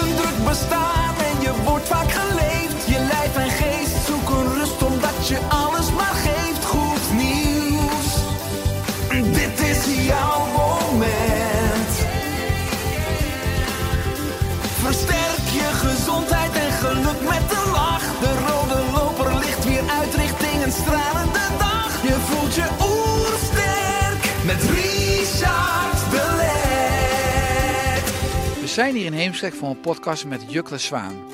Een druk bestaan en je wordt vaak geleefd. Je lijf en geest zoeken rust omdat je alles maar geeft. Goed nieuws, dit is jouw moment. Versterk zijn hier in Heemskerk voor een podcast met Jukle Zwaan.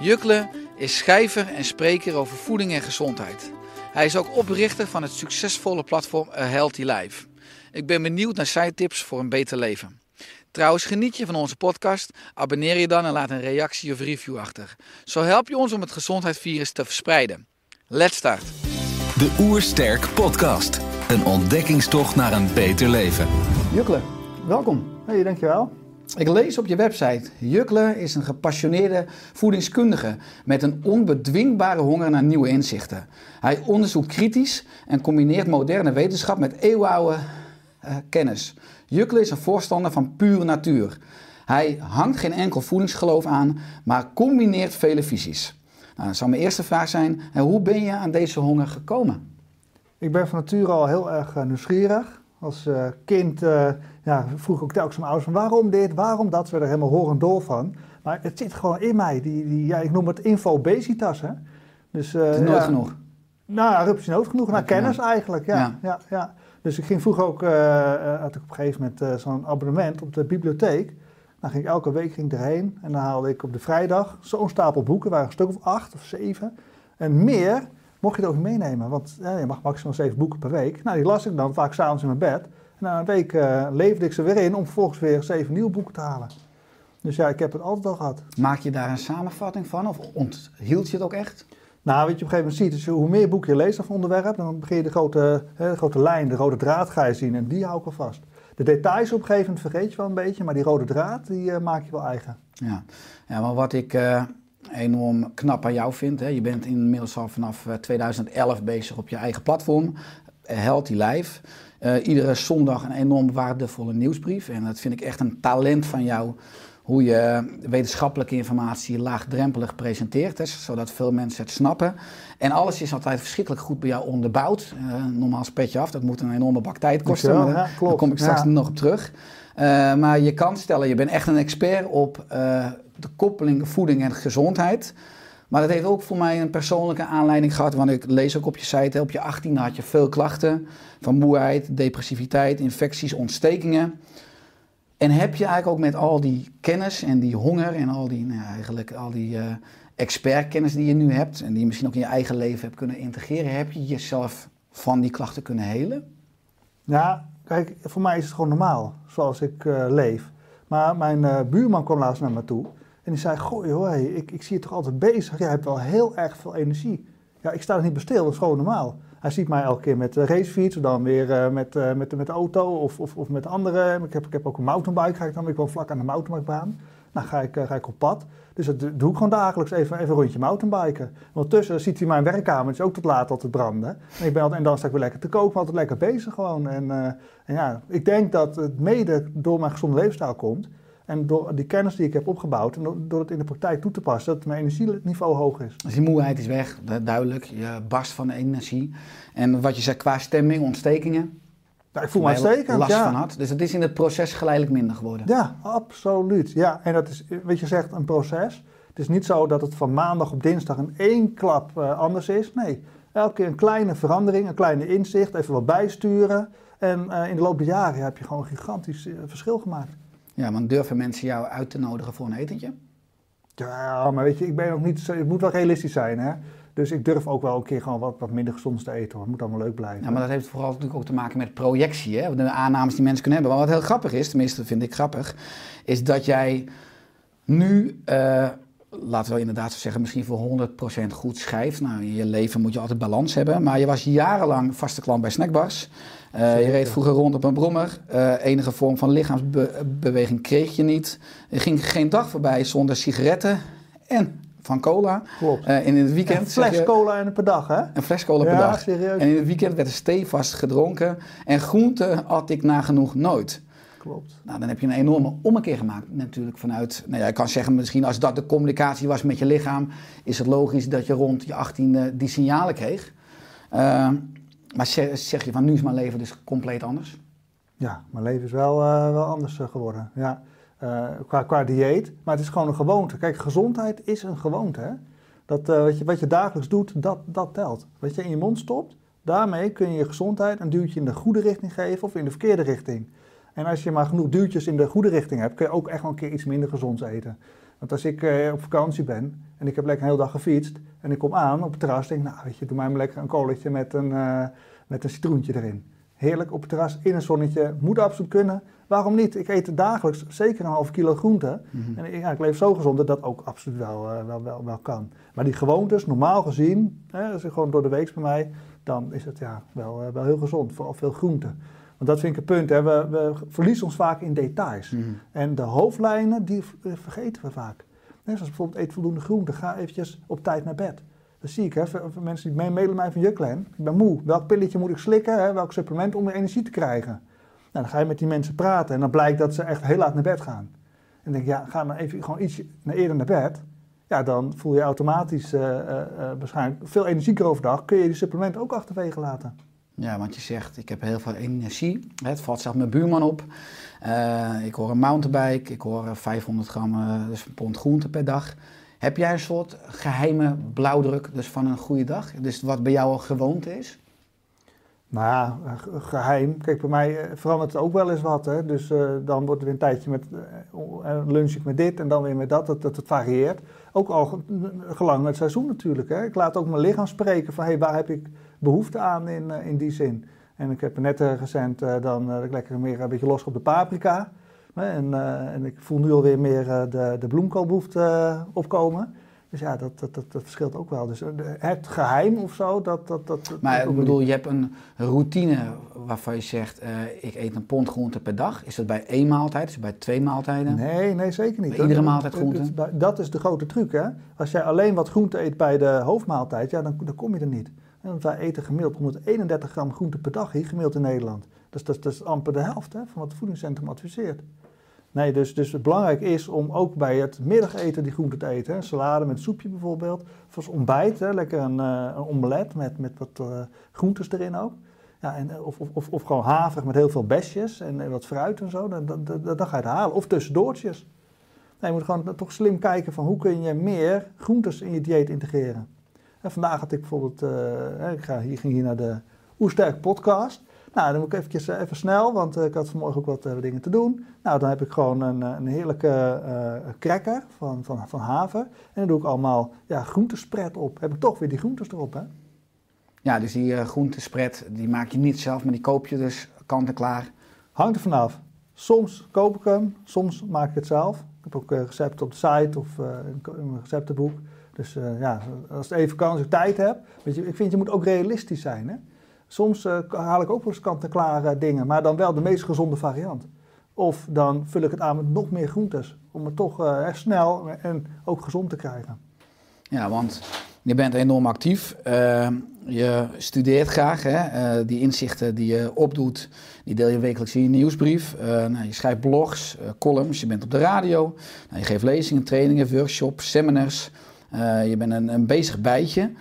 Jukle is schrijver en spreker over voeding en gezondheid. Hij is ook oprichter van het succesvolle platform A Healthy Life. Ik ben benieuwd naar zijn tips voor een beter leven. Trouwens, geniet je van onze podcast? Abonneer je dan en laat een reactie of review achter. Zo help je ons om het gezondheidsvirus te verspreiden. Let's start! De Oersterk Podcast. Een ontdekkingstocht naar een beter leven. Jukle, welkom. Hey, dankjewel. Ik lees op je website. Jukle is een gepassioneerde voedingskundige met een onbedwingbare honger naar nieuwe inzichten. Hij onderzoekt kritisch en combineert moderne wetenschap met eeuwenoude eh, kennis. Jukle is een voorstander van pure natuur. Hij hangt geen enkel voedingsgeloof aan, maar combineert vele visies. Nou, zou mijn eerste vraag zijn, eh, hoe ben je aan deze honger gekomen? Ik ben van nature al heel erg eh, nieuwsgierig. Als kind ja, vroeg ik ook telkens mijn ouders van waarom dit, waarom dat. Ze werden er helemaal horendol van. Maar het zit gewoon in mij. Die, die, ja, ik noem het infobesitas. Hè? Dus, uh, Het is nooit ja, genoeg. Nou, rup is nooit genoeg. Naar Heb kennis nou? eigenlijk, ja. Ja. ja. Ja, Dus ik ging vroeger ook, eh, eh, had ik op een gegeven moment eh, zo'n abonnement op de bibliotheek. Dan ging ik elke week ging ik erheen en dan haalde ik op de vrijdag zo'n stapel boeken, waren een stuk of acht of zeven. En meer mocht je er ook meenemen, want ja, je mag maximaal zeven boeken per week. Nou, die las ik dan vaak s'avonds in mijn bed. Na een week eh leefde ik ze weer in om vervolgens weer zeven nieuwe boeken te halen. Dus ja, ik heb het altijd al gehad. Maak je daar een samenvatting van of onthield je het ook echt? Nou, wat je op een gegeven moment ziet, is hoe meer boeken je leest over een onderwerp, dan begin je de grote, hè, de grote lijn, de rode draad ga je zien en die hou ik al vast. De details op een gegeven moment vergeet je wel een beetje, maar die rode draad, die eh, maak je wel eigen. Ja, ja maar wat ik eh, enorm knap aan jou vind, hè, je bent inmiddels al vanaf eh, 2011 bezig op je eigen platform, Healthy Life. Eh, iedere zondag een enorm waardevolle nieuwsbrief en dat vind ik echt een talent van jou. Hoe je wetenschappelijke informatie laagdrempelig presenteert, hè, zodat veel mensen het snappen. En alles is altijd verschrikkelijk goed bij jou onderbouwd. Eh normaal spetje af, dat moet een enorme bak tijd kosten. Dankjewel, maar ja, daar kom ik straks Ja. nog op terug. Eh, maar je kan stellen, je bent echt een expert op de koppeling voeding en gezondheid. Maar dat heeft ook voor mij een persoonlijke aanleiding gehad. Want ik lees ook op je site, op je 18 had je veel klachten. Van moeheid, depressiviteit, infecties, ontstekingen. En heb je eigenlijk ook met al die kennis en die honger en al die, nou eigenlijk al die eh, expertkennis die je nu hebt... en die je misschien ook in je eigen leven hebt kunnen integreren... heb je jezelf van die klachten kunnen helen? Ja, kijk, voor mij is het gewoon normaal, zoals ik eh, leef. Maar mijn eh, buurman kwam laatst naar me toe en die zei, goh joh, ik, ik zie je toch altijd bezig. Jij hebt wel heel erg veel energie. Ja, ik sta er niet bij stil, dat is gewoon normaal. Hij ziet mij elke keer met de racefiets, of dan weer eh, met, eh, met, met de auto of, of, of met andere. Ik heb, ik heb ook een mountainbike, ga ik dan, ik vlak aan de mountainbikebaan. Nou, ga ik, eh, ga ik op pad. Dus dat doe ik gewoon dagelijks even, even een rondje mountainbiken. Ondertussen ziet hij mijn werkkamer, is ook tot laat het branden. En, ik ben altijd, en dan sta ik weer lekker te koken, altijd lekker bezig gewoon. En, eh, en ja, ik denk dat het mede door mijn gezonde levensstijl komt. En door die kennis die ik heb opgebouwd en door, het in de praktijk toe te passen, dat mijn energieniveau hoog is. Dus die moeheid is weg, du- duidelijk. Je barst van energie. En wat je zegt qua stemming, ontstekingen. Ja, ik voel me uitstekend, last ja. van had. Dus het is in het proces geleidelijk minder geworden. Ja, absoluut. Ja, en dat is, wat je zegt, een proces. Het is niet zo dat het van maandag op dinsdag in één klap eh, anders is. Nee, elke keer een kleine verandering, een kleine inzicht, even wat bijsturen. En eh, in de loop der jaren heb je gewoon een gigantisch eh, verschil gemaakt. Ja, want durven mensen jou uit te nodigen voor een etentje? Ja, maar weet je, ik ben ook niet, zo- het moet wel realistisch zijn, hè. Dus ik durf ook wel een keer gewoon wat, wat minder gezond te eten, hoor. Het moet allemaal leuk blijven. Ja, maar dat heeft vooral natuurlijk ook te maken met projectie, hè? de aannames die mensen kunnen hebben. Maar wat heel grappig is, tenminste vind ik grappig, is dat jij nu, eh, laten we inderdaad zo zeggen, misschien voor 100% goed schrijft. Nou, in je leven moet je altijd balans hebben. Maar je was jarenlang vaste klant bij Snackbars. Eh, je reed vroeger rond op een brommer. Eh, enige vorm van lichaamsbeweging kreeg je niet. Er ging geen dag voorbij zonder sigaretten en van cola. Klopt. Eh, en in het Een weekend... zeg fles je- cola en per dag, hè? Een fles cola per Ja, dag. serieus. En in het weekend werd er stevast gedronken. En groente at ik nagenoeg nooit. Klopt. Nou, dan heb je een enorme ommekeer gemaakt natuurlijk vanuit... Nou ja, ik kan zeggen misschien als dat de communicatie was met je lichaam... is het logisch dat je rond je 18e die signalen kreeg. Maar zeg, zeg je van nu is mijn leven dus compleet anders? Ja, mijn leven is wel, eh, wel anders eh, geworden. Ja. Eh, qua, qua dieet. Maar het is gewoon een gewoonte. Kijk, gezondheid is een gewoonte. Dat, wat, je, wat je dagelijks doet, dat, dat telt. Wat je in je mond stopt, daarmee kun je je gezondheid een duwtje in de goede richting geven of in de verkeerde richting. En als je maar genoeg duwtjes in de goede richting hebt, kun je ook echt wel een keer iets minder gezonds eten. Want als ik eh, op vakantie ben en ik heb lekker een hele dag gefietst en ik kom aan op het terras, denk ik, nou weet je, doe mij maar lekker een koletje met een, eh, met een citroentje erin. Heerlijk op het terras in een zonnetje, moet absoluut kunnen. Waarom niet? Ik eet dagelijks zeker een half kilo groente. En ik- ja, ik leef zo gezond dat dat ook absoluut wel, eh, wel, wel, wel kan. Maar die gewoontes, normaal gezien, hè, als je gewoon door de week bij mij, dan is het ja, wel, wel heel gezond. Vooral veel groente. Want dat vind ik een punt. Hè. We, we verliezen ons vaak in details. En de hoofdlijnen, die eh, vergeten we vaak. Net zoals bijvoorbeeld eet voldoende groente, ga eventjes op tijd naar bed. Dat zie ik, hè. Mensen die mailen mij van Juklen, ik ben moe. Welk pilletje moet ik slikken, hè? welk supplement om weer energie te krijgen? Nou, dan ga je met die mensen praten en dan blijkt dat ze echt heel laat naar bed gaan. En dan denk ik, ja, ga dan even gewoon iets naar eerder naar bed. Ja, dan voel je automatisch eh, eh, waarschijnlijk veel energieker overdag. Kun je die supplementen ook achterwege laten. Ja, want je zegt, ik heb heel veel energie. Het valt zelfs mijn buurman op. Eh, ik hoor een mountainbike, ik hoor eh, 500 gram, eh, dus een pond groente per dag. Heb jij een soort geheime blauwdruk dus van een goede dag? Dus wat bij jou een gewoonte is? Nou eh, geheim. Kijk, bij mij eh, verandert het ook wel eens wat. Hè? Dus eh, dan wordt er een tijdje met eh, eh, lunch ik met dit en dan weer met dat. Dat, dat varieert. Ook al ge- gelang het seizoen natuurlijk. Hè? Ik laat ook mijn lichaam spreken van hey, waar heb ik behoefte aan in, eh, in die zin. En ik heb net eh, recent eh, dan dat ik lekker meer een beetje los op de paprika. En, en ik voel nu alweer meer de, de bloemkoolbehoefte eh, opkomen. Dus ja, dat, dat, dat, dat verschilt ook wel. Dus het geheim of zo, dat... dat, dat Maar ik bedoel, je hebt een routine waarvan je zegt, ik eet een pond groente per dag. Is dat bij één maaltijd? Is bij twee maaltijden? Nee, nee, zeker niet. Bij iedere maaltijd groente? Dat, dat is de grote truc, hè. Als jij alleen wat groente eet bij de hoofdmaaltijd, ja, dan, dan kom je er niet. Want wij eten gemiddeld 131 gram groente per dag hier, gemiddeld in Nederland. Dus dat, is- dat is amper de helft hè, van wat het voedingscentrum adviseert. Nee, dus, dus het belangrijk is om ook bij het middageten die groente te eten. Hè. Salade met soepje bijvoorbeeld. Of als ontbijt, hè, lekker een, eh, een omelet met, met wat eh, groentes erin ook. Ja, en, eh, of, of, of, gewoon haver met heel veel besjes en, wat fruit en zo. Dan ga je het halen. Of tussendoortjes. Nee, je moet gewoon toch slim kijken van hoe kun je meer groentes in je dieet integreren. En vandaag had ik bijvoorbeeld, eh, ik ga, hier, ging hier naar de Oersterk podcast. Nou, dan moet ik eventjes, eh, even snel, want eh, ik had vanmorgen ook wat dingen te doen. Nou, dan heb ik gewoon een, een heerlijke cracker van, van, van haver. En dan doe ik allemaal ja, groentespread op. Heb ik toch weer die groentes erop, hè? Ja, dus die uh, groentespread, die maak je niet zelf, maar die koop je dus kant en klaar. Hangt er vanaf. Soms koop ik hem, soms maak ik het zelf. Ik heb ook recepten op de site of in ko- in mijn receptenboek. Dus eh, ja, als het even kan, als ik tijd heb. Weet je, ik vind je moet ook realistisch zijn. Hè? Soms eh, haal ik ook wel eens kant-en-klaar dingen, maar dan wel de meest gezonde variant. Of dan vul ik het aan met nog meer groentes. Om het toch echt snel en ook gezond te krijgen. Ja, want je bent enorm actief. Eh, je studeert graag. Hè? Die inzichten die je opdoet, die deel je wekelijks in je nieuwsbrief. Nou, je schrijft blogs, columns, je bent op de radio. Nou, je geeft lezingen, trainingen, workshops, seminars. Eh, je bent een, een bezig bijtje.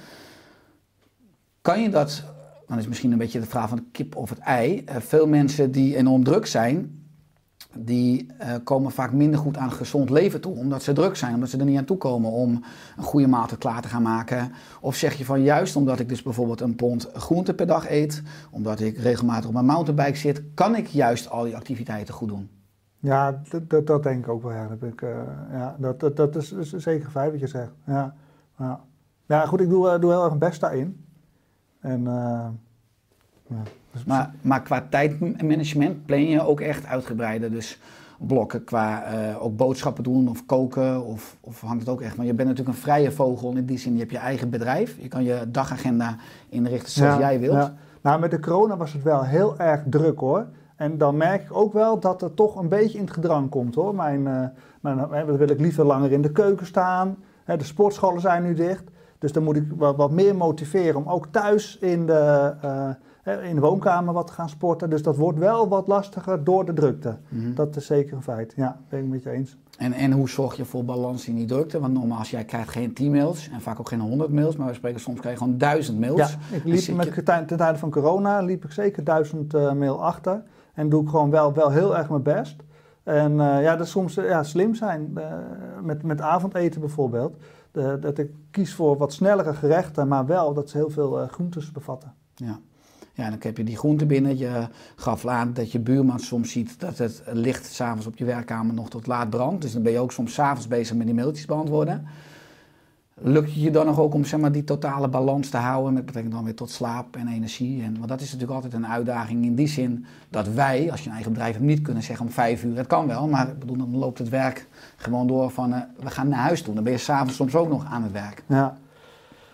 Kan je dat, dan is misschien een beetje de vraag van de kip of het ei. Eh, veel mensen die enorm druk zijn, die uh, komen vaak minder goed aan een gezond leven toe. Omdat ze druk zijn, omdat ze er niet aan toe komen om een goede maaltijd klaar te gaan maken. Of zeg je van juist omdat ik dus bijvoorbeeld een pond groente per dag eet, omdat ik regelmatig op mijn mountainbike zit, kan ik juist al die activiteiten goed doen. Ja, dat, dat, dat denk ik ook wel. Ja, dat, ik, uh, ja, dat, dat, dat is, is zeker feit wat je zegt. Ja, ja. ja goed, ik doe, uh, doe heel erg mijn best daarin. En, uh, ja. dus maar, maar qua tijdmanagement plan je ook echt uitgebreider. Dus blokken qua eh, ook boodschappen doen of koken? Of, of hangt het ook echt? Want je bent natuurlijk een vrije vogel in die zin. Je hebt je eigen bedrijf. Je kan je dagagenda inrichten zoals Ja, jij wilt. ja. Nou, met de corona was het wel heel erg druk hoor. En dan merk ik ook wel dat het toch een beetje in het gedrang komt hoor. Mijn, mijn, eh, dan wil ik liever langer in de keuken staan. Hè, de sportscholen zijn nu dicht. Dus dan moet ik wat, wat meer motiveren om ook thuis in de, eh, in de woonkamer wat te gaan sporten. Dus dat wordt wel wat lastiger door de drukte. Mhm. Dat is zeker een feit. Ja, ben ik met je eens. En, en hoe zorg je voor balans in die drukte? Want normaal als jij krijgt geen 10 mails en vaak ook geen 100 mails, maar we spreken soms krijg je gewoon duizend mails. Ja, ik liep met, je- ten tijde van corona liep ik zeker duizend eh, mail achter. En doe ik gewoon wel, wel heel erg mijn best. En eh, ja, dat is soms eh, ja, slim zijn. eh, met, met avondeten bijvoorbeeld. Dat ik kies voor wat snellere gerechten, maar wel dat ze heel veel groentes bevatten. Ja. ja, dan heb je die groente binnen. Je gaf aan dat je buurman soms ziet dat het licht s'avonds op je werkkamer nog tot laat brandt. Dus dan ben je ook soms s'avonds bezig met die mailtjes beantwoorden. Lukt het je dan nog ook om zeg maar, die totale balans te houden met betrekking dan weer tot slaap en energie? En, want dat is natuurlijk altijd een uitdaging in die zin dat wij, als je een eigen bedrijf hebt, niet kunnen zeggen om vijf uur. Het kan wel, maar bedoel, dan loopt het werk gewoon door van eh, we gaan naar huis toe. Dan ben je s'avonds soms ook nog aan het werk. Ja.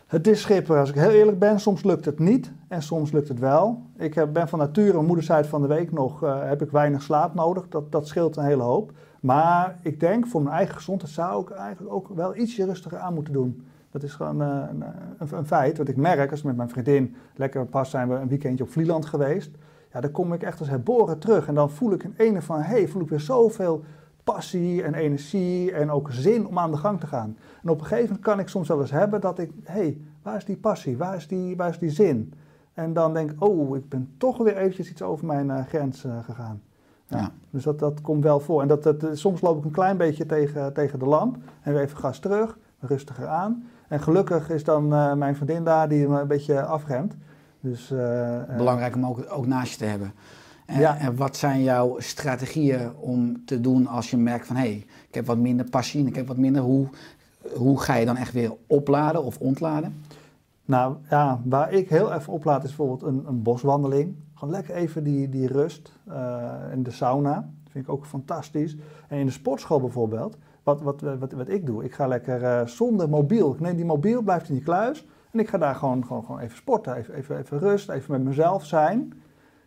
Het is schipper, als ik heel eerlijk ben. Soms lukt het niet en soms lukt het wel. Ik ben van nature, moedersheid van de week nog, eh, heb ik weinig slaap nodig. Dat, dat scheelt een hele hoop. Maar ik denk, voor mijn eigen gezondheid zou ik eigenlijk ook wel ietsje rustiger aan moeten doen. Dat is gewoon eh, een, een, een feit. Wat ik merk, als met mijn vriendin, lekker pas zijn we een weekendje op Vlieland geweest. Ja, dan kom ik echt als herboren terug. En dan voel ik in ene van, hey, voel ik weer zoveel passie en energie en ook zin om aan de gang te gaan. En op een gegeven moment kan ik soms wel eens hebben dat ik, hé, hey, waar is die passie, waar is die, waar is die zin? En dan denk ik, oh, ik ben toch weer eventjes iets over mijn eh, grens eh, gegaan. Ja. Dus dat, dat komt wel voor. En dat, dat, eh, soms loop ik een klein beetje tegen, tegen de lamp en weer even gas terug, rustiger aan. En gelukkig is dan eh, mijn vriendin daar die me een beetje afremt. Dus, eh, Belangrijk om ook, ook naast je te hebben. En, Ja. en wat zijn jouw strategieën om te doen als je merkt van hé, hey, ik heb wat minder passie en ik heb wat minder. Hoe, hoe ga je dan echt weer opladen of ontladen? Nou ja, waar ik heel even oplaad is bijvoorbeeld een, een boswandeling. Gewoon lekker even die, die rust. eh in de sauna, dat vind ik ook fantastisch. En in de sportschool bijvoorbeeld, wat, wat, wat, wat ik doe, ik ga lekker eh, zonder mobiel. Ik neem die mobiel, blijft in die kluis. En ik ga daar gewoon, gewoon, gewoon even sporten, even, even, even rust, even met mezelf zijn.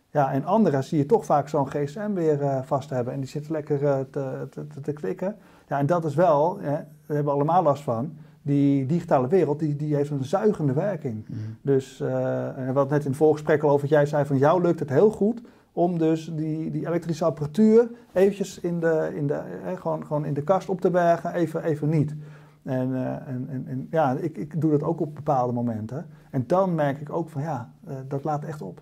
Ja, en anderen zie je toch vaak zo'n gsm weer eh, vast hebben. En die zitten lekker eh, te, te, te, te klikken. Ja, en dat is wel, hè, daar hebben we allemaal last van. Die digitale wereld, die, die heeft een zuigende werking. Dus eh, en wat net in het voorgesprek al over wat jij zei, van jou lukt het heel goed om dus die, die elektrische apparatuur eventjes in de, in de, eh, gewoon, gewoon in de kast op te bergen, even, even niet. En, eh, en, en, en ja, ik, ik doe dat ook op bepaalde momenten. En dan merk ik ook van ja, dat laat echt op.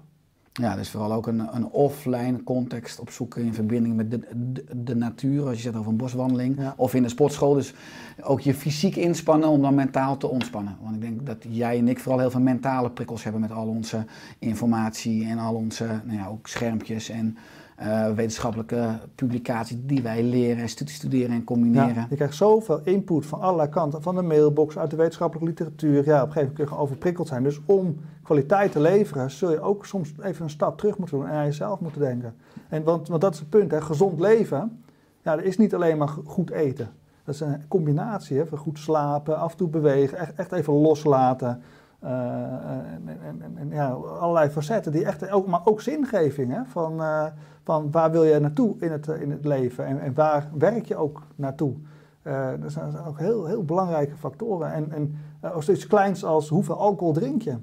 Ja, dus vooral ook een, een offline context opzoeken in verbinding met de, de, de natuur, als je zegt over een boswandeling, Ja. of in de sportschool. Dus ook je fysiek inspannen om dan mentaal te ontspannen. Want ik denk dat jij en ik vooral heel veel mentale prikkels hebben met al onze informatie en al onze nou ja, ook schermpjes en eh, wetenschappelijke publicaties die wij leren en stu- studeren en combineren. Ja, je krijgt zoveel input van allerlei kanten, van de mailbox, uit de wetenschappelijke literatuur. Ja, op een gegeven moment kun je overprikkeld zijn. Dus om kwaliteit te leveren, zul je ook soms even een stap terug moeten doen en aan jezelf moeten denken. En want, want dat is het punt, hè. gezond leven, ja, dat is niet alleen maar go- goed eten. Dat is een combinatie hè, van goed slapen, af en toe bewegen, echt, even loslaten. Eh, en, en, en, en ja, allerlei facetten, die echt, ook, maar ook zingeving. Hè, van, eh, van waar wil je naartoe in het, eh, in het leven en, en waar werk je ook naartoe. Eh, dat zijn ook heel, heel belangrijke factoren. En, en eh, als iets kleins als hoeveel alcohol drink je?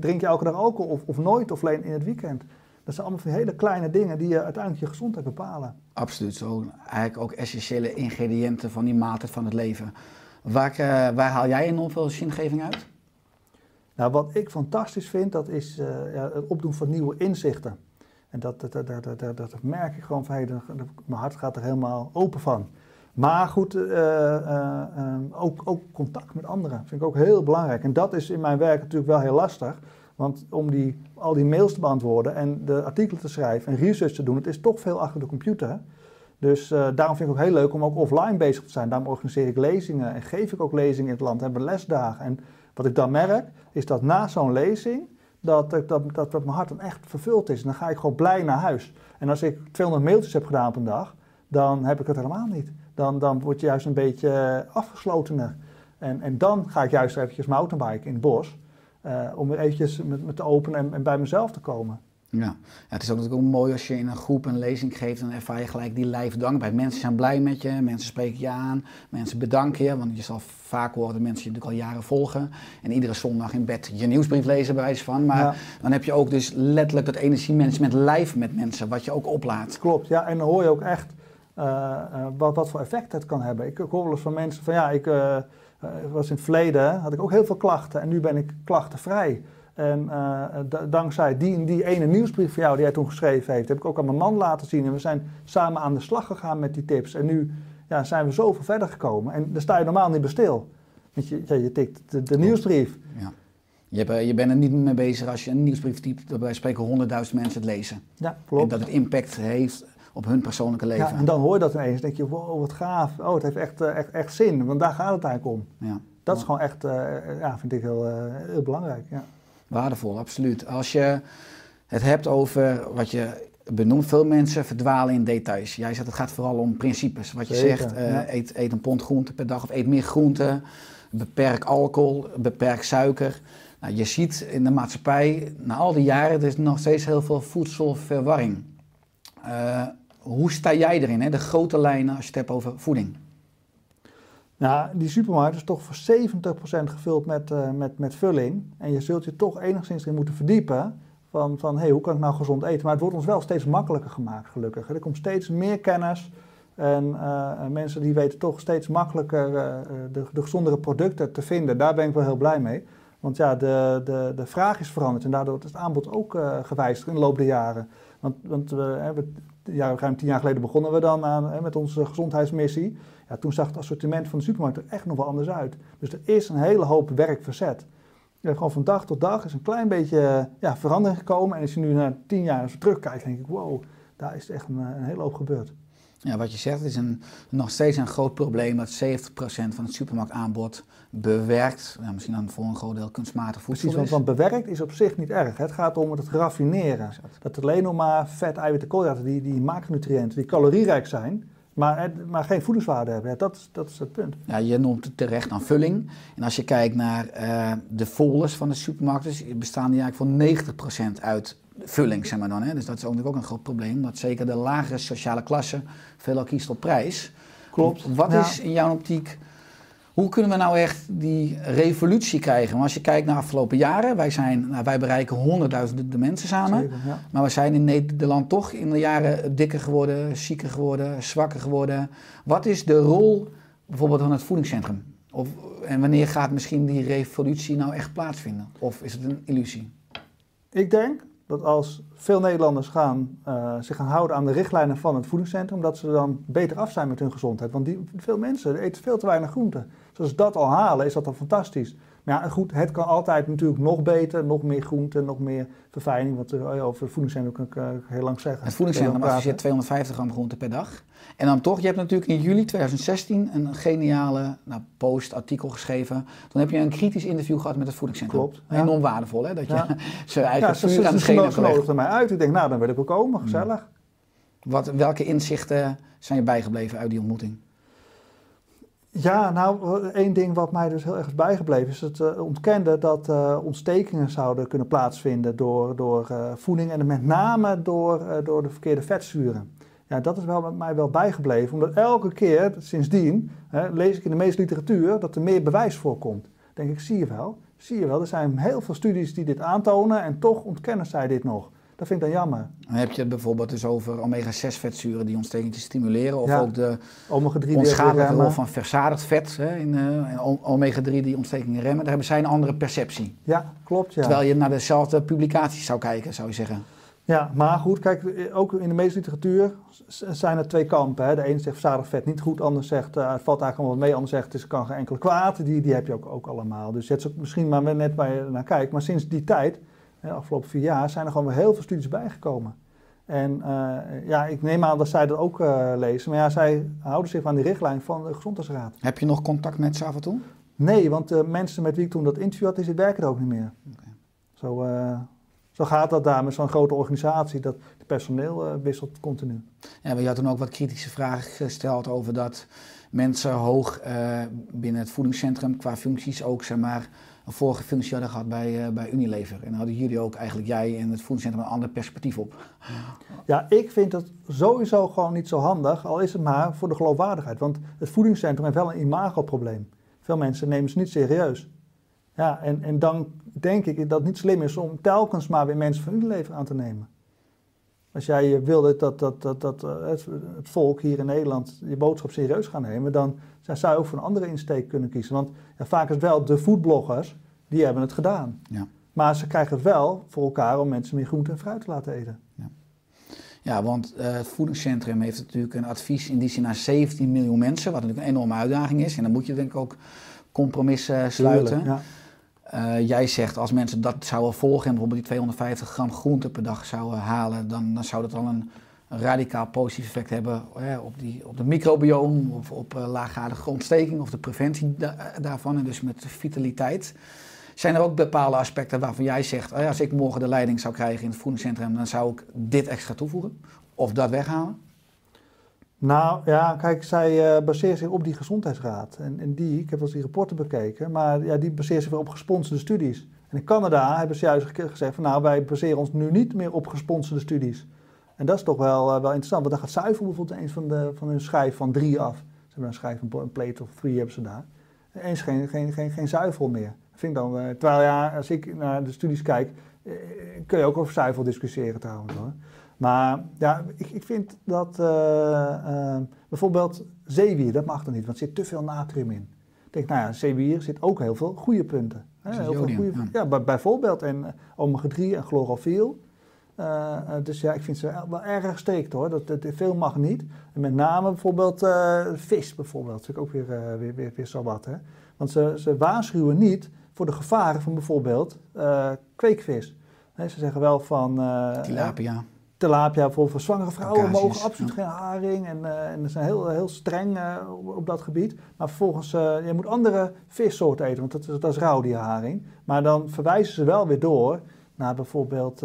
Drink je elke dag alcohol of, of nooit of alleen in het weekend? Dat zijn allemaal hele kleine dingen die je uiteindelijk je gezondheid bepalen. Absoluut, zo eigenlijk ook essentiële ingrediënten van die maaltijd van het leven. Waar, eh, waar haal jij enorm veel zingeving uit? Nou, wat ik fantastisch vind, dat is eh, het opdoen van nieuwe inzichten. En dat, dat, dat, dat, dat, merk ik gewoon van, mijn hart gaat er helemaal open van. Maar goed, eh, eh, eh, ook, ook contact met anderen vind ik ook heel belangrijk. En dat is in mijn werk natuurlijk wel heel lastig. Want om die, al die mails te beantwoorden en de artikelen te schrijven en research te doen, het is toch veel achter de computer. Dus eh, daarom vind ik ook heel leuk om ook offline bezig te zijn. Daarom organiseer ik lezingen en geef ik ook lezingen in het land. Hebben lesdagen. En wat ik dan merk, is dat na zo'n lezing, dat, dat, dat, mijn hart dan echt vervuld is. En dan ga ik gewoon blij naar huis. En als ik 200 mailtjes heb gedaan op een dag, dan heb ik het helemaal niet. Dan, dan word je juist een beetje eh, afgeslotener. En, en dan ga ik juist eventjes mountainbiken in het bos. eh, om weer eventjes met, met te openen en, en bij mezelf te komen. Ja. ja, het is ook natuurlijk ook mooi als je in een groep een lezing geeft, dan ervaar je gelijk die lijf dankbaarheid. Mensen zijn blij met je, mensen spreken je aan, mensen bedanken je, want je zal vaak horen dat mensen je natuurlijk al jaren volgen en iedere zondag in bed je nieuwsbrief lezen bij wijze van. Maar Ja. dan heb je ook dus letterlijk dat energiemanagement lijf met mensen, wat je ook oplaat. Klopt, ja. En dan hoor je ook echt eh, eh, wat, wat voor effect het kan hebben. Ik, ik hoor wel eens van mensen van ja, ik eh, was in het verleden, had ik ook heel veel klachten en nu ben ik klachtenvrij. En eh, dankzij die die ene nieuwsbrief van jou die jij toen geschreven heeft, heb ik ook aan mijn man laten zien. En we zijn samen aan de slag gegaan met die tips. En nu ja, zijn we zoveel verder gekomen. En daar sta je normaal niet bij stil. Want je, tikt de, de nieuwsbrief. Ja. Je, hebt, eh, je bent er niet mee bezig als je een nieuwsbrief typt, dat spreken honderdduizend mensen het lezen. Ja, En dat het impact heeft op hun persoonlijke leven. Ja, en dan hoor je dat ineens. denk je, wow, wat gaaf. Oh, het heeft echt, eh, echt, echt zin. Want daar gaat het eigenlijk om. Ja. Dat is gewoon echt, ja, vind ik heel, heel belangrijk. Ja. Waardevol, absoluut. Als je het hebt over wat je benoemt, veel mensen verdwalen in details. Jij zegt het gaat vooral om principes. Wat je Zeker, zegt, eh, ja. eet, eet een pond groente per dag of eet meer groente. Beperk alcohol, beperk suiker. Nou, je ziet in de maatschappij, na al die jaren, er is nog steeds heel veel voedselverwarring. Eh, hoe sta jij erin, hè? de grote lijnen als je het hebt over voeding? Nou, die supermarkt is toch voor 70% gevuld met, eh, met, met vulling. En je zult je toch enigszins in moeten verdiepen van, van hey, hoe kan ik nou gezond eten? Maar het wordt ons wel steeds makkelijker gemaakt, gelukkig. Er komt steeds meer kennis. En eh, en mensen die weten toch steeds makkelijker eh, de, de gezondere producten te vinden. Daar ben ik wel heel blij mee. Want ja, de, de, de vraag is veranderd en daardoor is het aanbod ook eh, gewijzigd in de loop der jaren. Want, want we, we, ja, ruim tien jaar geleden begonnen we dan aan, hè, met onze gezondheidsmissie. Ja, toen zag het assortiment van de supermarkt er echt nog wel anders uit. Dus er is een hele hoop werk verzet. Gewoon van dag tot dag is een klein beetje ja, verandering gekomen. En als je nu naar tien jaar terugkijkt, denk ik, wow, daar is echt een, eh, een hele hoop gebeurd. Ja, wat je zegt, het is een, nog steeds een groot probleem dat 70% van het supermarktaanbod bewerkt, nou, misschien dan voor een groot deel kunstmatig voedsel Precies, want, is. want bewerkt is op zich niet erg. Het gaat om het raffineren. Dat alleen nog maar vet, eiwitten, koolhydraten, die, die macronutriënten, die calorierijk zijn, maar, het- maar geen voedingswaarde hebben. Ja, dat, is, dat is het punt. Ja, je noemt het terecht aan vulling. En als je kijkt naar eh, de folders van de supermarkten, bestaan die eigenlijk voor 90% uit vulling, zeg maar dan. Hè? Dus dat is ook ook een groot probleem, dat zeker de lagere sociale klasse veelal kiest op prijs. Klopt. Wat Ja. is in jouw optiek, hoe kunnen we nou echt die revolutie krijgen? Want als je kijkt naar de afgelopen jaren, wij, zijn, nou, wij bereiken honderdduizenden mensen samen. Zeker, ja. Maar we zijn in Nederland toch in de jaren dikker geworden, zieker geworden, zwakker geworden. Wat is de rol bijvoorbeeld van het voedingscentrum? Of, en wanneer gaat misschien die revolutie nou echt plaatsvinden? Of is het een illusie? Ik denk dat als veel Nederlanders gaan, eh, zich gaan houden aan de richtlijnen van het voedingscentrum, dat ze dan beter af zijn met hun gezondheid. Want die, veel mensen eten veel te weinig groenten. Dus als ze dat al halen, is dat dan fantastisch. Maar ja, goed, het kan altijd natuurlijk nog beter, nog meer groenten, nog meer verfijning. Want eh, over het voedingscentrum kan ik eh, heel lang zeggen. Het voedingscentrum adviseert 250 gram groente per dag. En dan toch, je hebt natuurlijk in juli 2016 een geniale nou, post, artikel geschreven. Toen heb je een kritisch interview gehad met het voedingscentrum. Klopt, ja. Enorm waardevol, hè? Dat je Ja. zijn eigen Ja, ze, vuur ze, aan ze, het schenen ze nodigden mij uit. Ik denk, nou, dan wil ik wel komen, gezellig. Wat, welke inzichten zijn je bijgebleven uit die ontmoeting? Ja, nou, één ding wat mij dus heel erg is bijgebleven is het eh, ontkenden dat eh, ontstekingen zouden kunnen plaatsvinden door, door eh, voeding en met name door, door de verkeerde vetzuren. Ja, dat is wel met mij wel bijgebleven, omdat elke keer sindsdien hè, lees ik in de meeste literatuur dat er meer bewijs voorkomt. Dan denk ik, zie je wel, zie je wel, er zijn heel veel studies die dit aantonen en toch ontkennen zij dit nog. Dat vind ik dan jammer. Dan heb je het bijvoorbeeld dus over omega-6 vetzuren die ontsteking te stimuleren. Of Ja. ook de Omega-3 die onschadelijke rol van verzadigd vet hè, in eh, en o- omega-3 die ontstekingen remmen. Daar hebben zij een andere perceptie. Ja, klopt. Ja. Terwijl je naar dezelfde publicaties zou kijken, zou je zeggen. Ja, maar goed, kijk, ook in de meeste literatuur zijn er twee kampen. Hè. De ene zegt verzadigd vet niet goed, de ander zegt eh, het valt eigenlijk allemaal mee, ander zegt het kan geen enkele kwaad. Die, die heb je ook, ook allemaal. Dus het is ook misschien maar net waar je naar kijkt. Maar sinds die tijd, de afgelopen vier jaar, zijn er gewoon weer heel veel studies bijgekomen. En eh, ja, ik neem aan dat zij dat ook eh, lezen. Maar ja, zij houden zich aan die richtlijn van de Gezondheidsraad. Heb je nog contact met ze af en toe? Nee, want de mensen met wie ik toen dat interview had, die werken er ook niet meer. Zo, eh, zo gaat dat daar met zo'n grote organisatie. Dat, personeel eh, wisselt continu. Ja, maar je had toen ook wat kritische vragen gesteld over dat mensen hoog binnen het voedingscentrum qua functies ook zeg maar, vorige hadden gehad bij, eh, bij Unilever. En dan hadden jullie ook eigenlijk jij en het voedingscentrum een ander perspectief op. Ja, ik vind het sowieso gewoon niet zo handig, al is het maar voor de geloofwaardigheid. Want het voedingscentrum heeft wel een imagoprobleem. Veel mensen nemen ze niet serieus. Ja, en, en dan denk ik dat het niet slim is om telkens maar weer mensen van Unilever aan te nemen. Als jij wil dat, dat, dat, dat, dat eh, het, het volk hier in Nederland je boodschap serieus gaat nemen, dan zou je ook voor een andere insteek kunnen kiezen. Want ja, vaak is het wel de foodbloggers, die hebben het gedaan. Ja. Maar ze krijgen het wel voor elkaar om mensen meer groente en fruit te laten eten. Ja, want eh, het voedingscentrum heeft natuurlijk een advies in die zin naar 17 miljoen mensen, wat natuurlijk een enorme uitdaging is. En dan moet je denk ik ook compromissen sluiten. Tuurlijk, ja. Eh, jij zegt als mensen dat zouden volgen en bijvoorbeeld die 250 gram groente per dag zouden halen, dan, zou dat al een, radicaal positief effect hebben eh, op, die, op de microbioom, of op uh, laaggradige ontsteking of de preventie da- daarvan en dus met vitaliteit. Zijn er ook bepaalde aspecten waarvan jij zegt, als ik morgen de leiding zou krijgen in het voedingscentrum, dan zou ik dit extra toevoegen of dat weghalen? Nou ja, kijk, zij uh, baseert zich op die gezondheidsraad. En, en die, ik heb wel eens die rapporten bekeken, maar ja, die baseert zich weer op gesponsorde studies. En in Canada hebben ze juist gezegd van nou, wij baseren ons nu niet meer op gesponsorde studies. En dat is toch wel, uh, wel interessant, want dan gaat zuivel bijvoorbeeld eens van, de, van hun schijf van drie af. Ze hebben een schijf, een plate of three hebben ze daar. Eens geen, geen, geen, geen zuivel meer. Vind ik dan, uh, terwijl ja, als ik naar de studies kijk, kun je ook over zuivel discussiëren trouwens hoor. Maar ja, ik, ik vind dat uh, uh, bijvoorbeeld zeewier, dat mag er niet, want er zit te veel natrium in. Ik denk, nou ja, zeewier zit ook heel veel goede punten. Hè, heel jodium, veel goede, ja. ja bijvoorbeeld en omega-3 en chlorofiel. Uh, dus ja, ik vind ze wel erg strikt hoor. Dat, dat, veel mag niet. En met name bijvoorbeeld vis bijvoorbeeld. Dat is ook weer, weer, weer, weer zo wat. Hè. Want ze, ze waarschuwen niet voor de gevaren van bijvoorbeeld kweekvis. Ze zeggen wel van... Tilapia tilapia voor, voor zwangere vrouwen Ocasies, mogen absoluut ja. geen haring. En, uh, en ze zijn heel, heel streng uh, op, op, dat gebied. Maar vervolgens, uh, je moet andere vissoorten eten, want dat is, dat is rauw, die haring. Maar dan verwijzen ze wel weer door naar bijvoorbeeld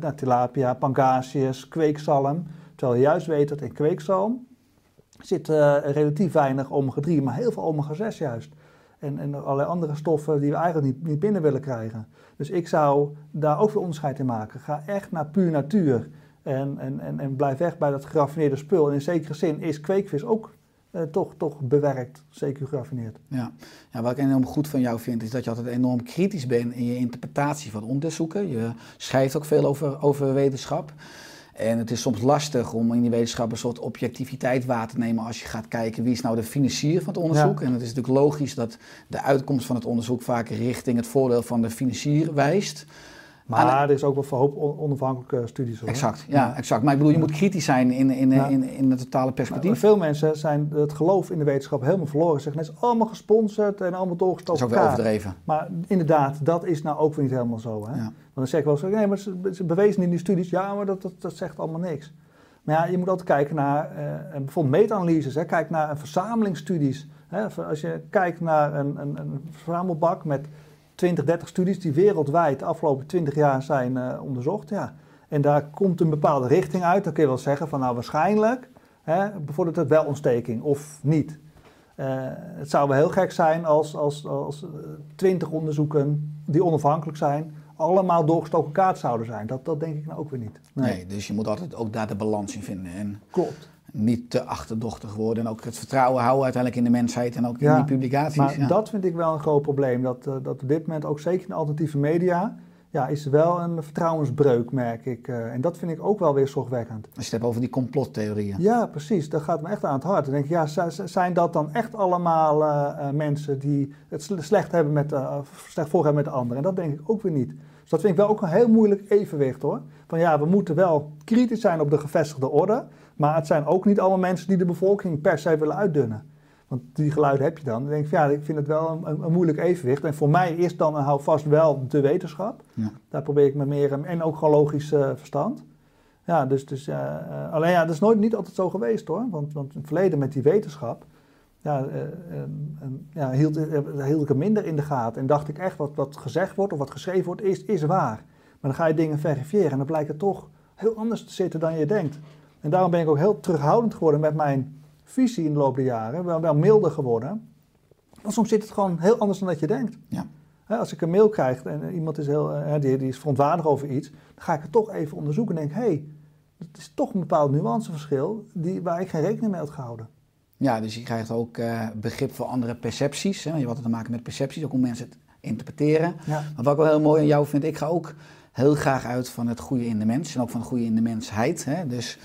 naar tilapia, pangasius, kweekzalm. Terwijl je juist weet dat in kweekzalm zit relatief weinig omega-3, maar heel veel omega-6 juist. En, en allerlei andere stoffen die we eigenlijk niet, niet binnen willen krijgen. Dus ik zou daar ook veel onderscheid in maken. Ga echt naar puur natuur. En, en, en, en blijf weg bij dat geraffineerde spul. En in zekere zin is kweekvis ook eh, toch, toch bewerkt, zeker geraffineerd. Ja. ja, wat ik enorm goed van jou vind, is dat je altijd enorm kritisch bent in je interpretatie van onderzoeken. Je schrijft ook veel over, over wetenschap. En het is soms lastig om in die wetenschap een soort objectiviteit waar te nemen als je gaat kijken wie is nou de financier van het onderzoek. Ja. En het is natuurlijk logisch dat de uitkomst van het onderzoek vaak richting het voordeel van de financier wijst. Maar er is ook wel voor hoop onafhankelijke studies. Hoor. Exact, ja, exact. Maar ik bedoel, je moet kritisch zijn in, in, ja. in, in het totale perspectief. Maar veel mensen zijn het geloof in de wetenschap helemaal verloren. Ze zeggen, het is allemaal gesponsord en allemaal doorgestoken. Dat is ook wel overdreven. Maar inderdaad, dat is nou ook weer niet helemaal zo. Hè? Ja. Want dan zeg ik wel eens, nee, maar ze, ze bewezen in die studies. Ja, maar dat, dat, dat zegt allemaal niks. Maar ja, je moet altijd kijken naar uh, bijvoorbeeld meta-analyses. Kijk naar een verzamelingsstudies. Hè? Als je kijkt naar een, een, een verzamelbak met 20, 30 studies die wereldwijd de afgelopen 20 jaar zijn uh, onderzocht. Ja. En daar komt een bepaalde richting uit. Dan kun je wel zeggen van nou waarschijnlijk hè, bevordert het wel ontsteking of niet. Uh, het zou wel heel gek zijn als, als, als 20 onderzoeken die onafhankelijk zijn, allemaal doorgestoken kaart zouden zijn. Dat, dat denk ik nou ook weer niet. Nee. nee, dus je moet altijd ook daar de balans in vinden. En Klopt. Niet te achterdochtig worden en ook het vertrouwen houden uiteindelijk in de mensheid en ook ja, in die publicaties. Maar ja. dat vind ik wel een groot probleem. Dat, uh, dat op dit moment ook zeker in alternatieve media ja, is wel een vertrouwensbreuk, merk ik. Uh, en dat vind ik ook wel weer zorgwekkend. Als je het hebt over die complottheorieën. Ja, precies. Dat gaat me echt aan het hart. Dan denk ik, ja, zijn dat dan echt allemaal uh, mensen die het slecht, hebben met, slecht voor hebben met de anderen? En dat denk ik ook weer niet. Dus dat vind ik wel ook een heel moeilijk evenwicht hoor. Van ja, we moeten wel kritisch zijn op de gevestigde orde. Maar het zijn ook niet allemaal mensen die de bevolking per se willen uitdunnen. Want die geluiden heb je dan. Dan denk ik, ja, ik vind het wel een, een, moeilijk evenwicht. En voor mij is dan hou vast wel de wetenschap. Ja. Daar probeer ik me meer... En ook gewoon logisch uh, verstand. Ja, dus... dus uh, uh, alleen ja, dat is nooit niet altijd zo geweest hoor. Want, want in het verleden met die wetenschap... Ja, ja hield, hield ik er minder in de gaten. En dacht ik echt, wat, wat gezegd wordt of wat geschreven wordt, is, is waar. Maar dan ga je dingen verifiëren en dan blijkt het toch heel anders te zitten dan je denkt. En daarom ben ik ook heel terughoudend geworden met mijn visie in de loop der jaren. Wel, wel milder geworden. Want soms zit het gewoon heel anders dan dat je denkt. Ja. Als ik een mail krijg en iemand is, heel, eh, die, die is verontwaardigd over iets, dan ga ik het toch even onderzoeken en denk, hé, hey, het is toch een bepaald nuanceverschil die, waar ik geen rekening mee had gehouden. Ja, dus je krijgt ook eh, begrip voor andere percepties. Hè? Je had het te maken met percepties, ook hoe mensen het interpreteren. Ja. Maar wat ik wel heel mooi aan jou vind, ik ga ook heel graag uit van het goede in de mens en ook van het goede in de mensheid. Hè? Dus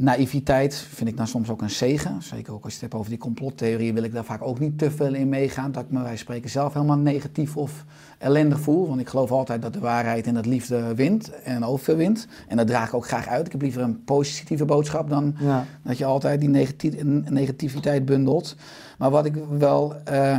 naïviteit vind ik dan soms ook een zegen. Zeker ook als je het hebt over die complottheorieën, wil ik daar vaak ook niet te veel in meegaan. Dat ik me, wij spreken, zelf helemaal negatief of ellendig voel. Want ik geloof altijd dat de waarheid en het liefde wint en overwint. En dat draag ik ook graag uit. Ik heb liever een positieve boodschap dan Ja. dat je altijd die negati- negativiteit bundelt. Maar wat ik wel eh,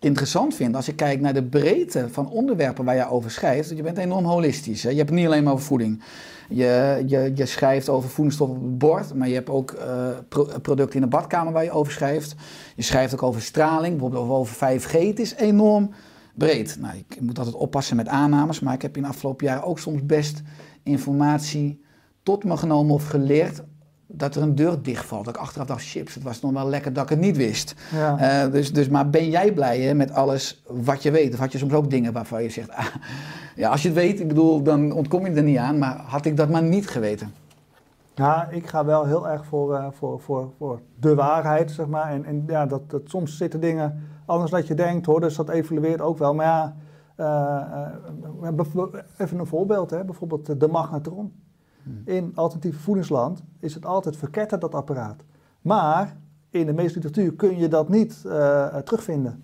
interessant vind, als ik kijk naar de breedte van onderwerpen waar je over schrijft, je bent enorm holistisch. Hè? Je hebt niet alleen maar over voeding. Je, je, je schrijft over voedingsstoffen op het bord, maar je hebt ook eh, pro- producten in de badkamer waar je over schrijft. Je schrijft ook over straling, bijvoorbeeld over 5G. Het is enorm breed. Nou, ik moet altijd oppassen met aannames, maar ik heb in de afgelopen jaren ook soms best informatie tot me genomen of geleerd dat er een deur dichtvalt. Dat ik achteraf dacht, chips, het was nog wel lekker dat ik het niet wist. Ja. Eh, dus, dus, maar ben jij blij hè, met alles wat je weet? Of had je soms ook dingen waarvan je zegt, ah, ja, als je het weet, ik bedoel, dan ontkom je er niet aan. Maar had ik dat maar niet geweten? Ja, ik ga wel heel erg voor, eh, voor, voor, voor de waarheid, zeg maar. En, en ja, dat, dat, soms zitten dingen anders dan je denkt, hoor. Dus dat evolueert ook wel. Maar ja, eh, even een voorbeeld, hè. Bijvoorbeeld de magnetron. In alternatieve voedingsland is het altijd verketterd, dat apparaat. Maar in de meeste literatuur kun je dat niet eh, eh, terugvinden.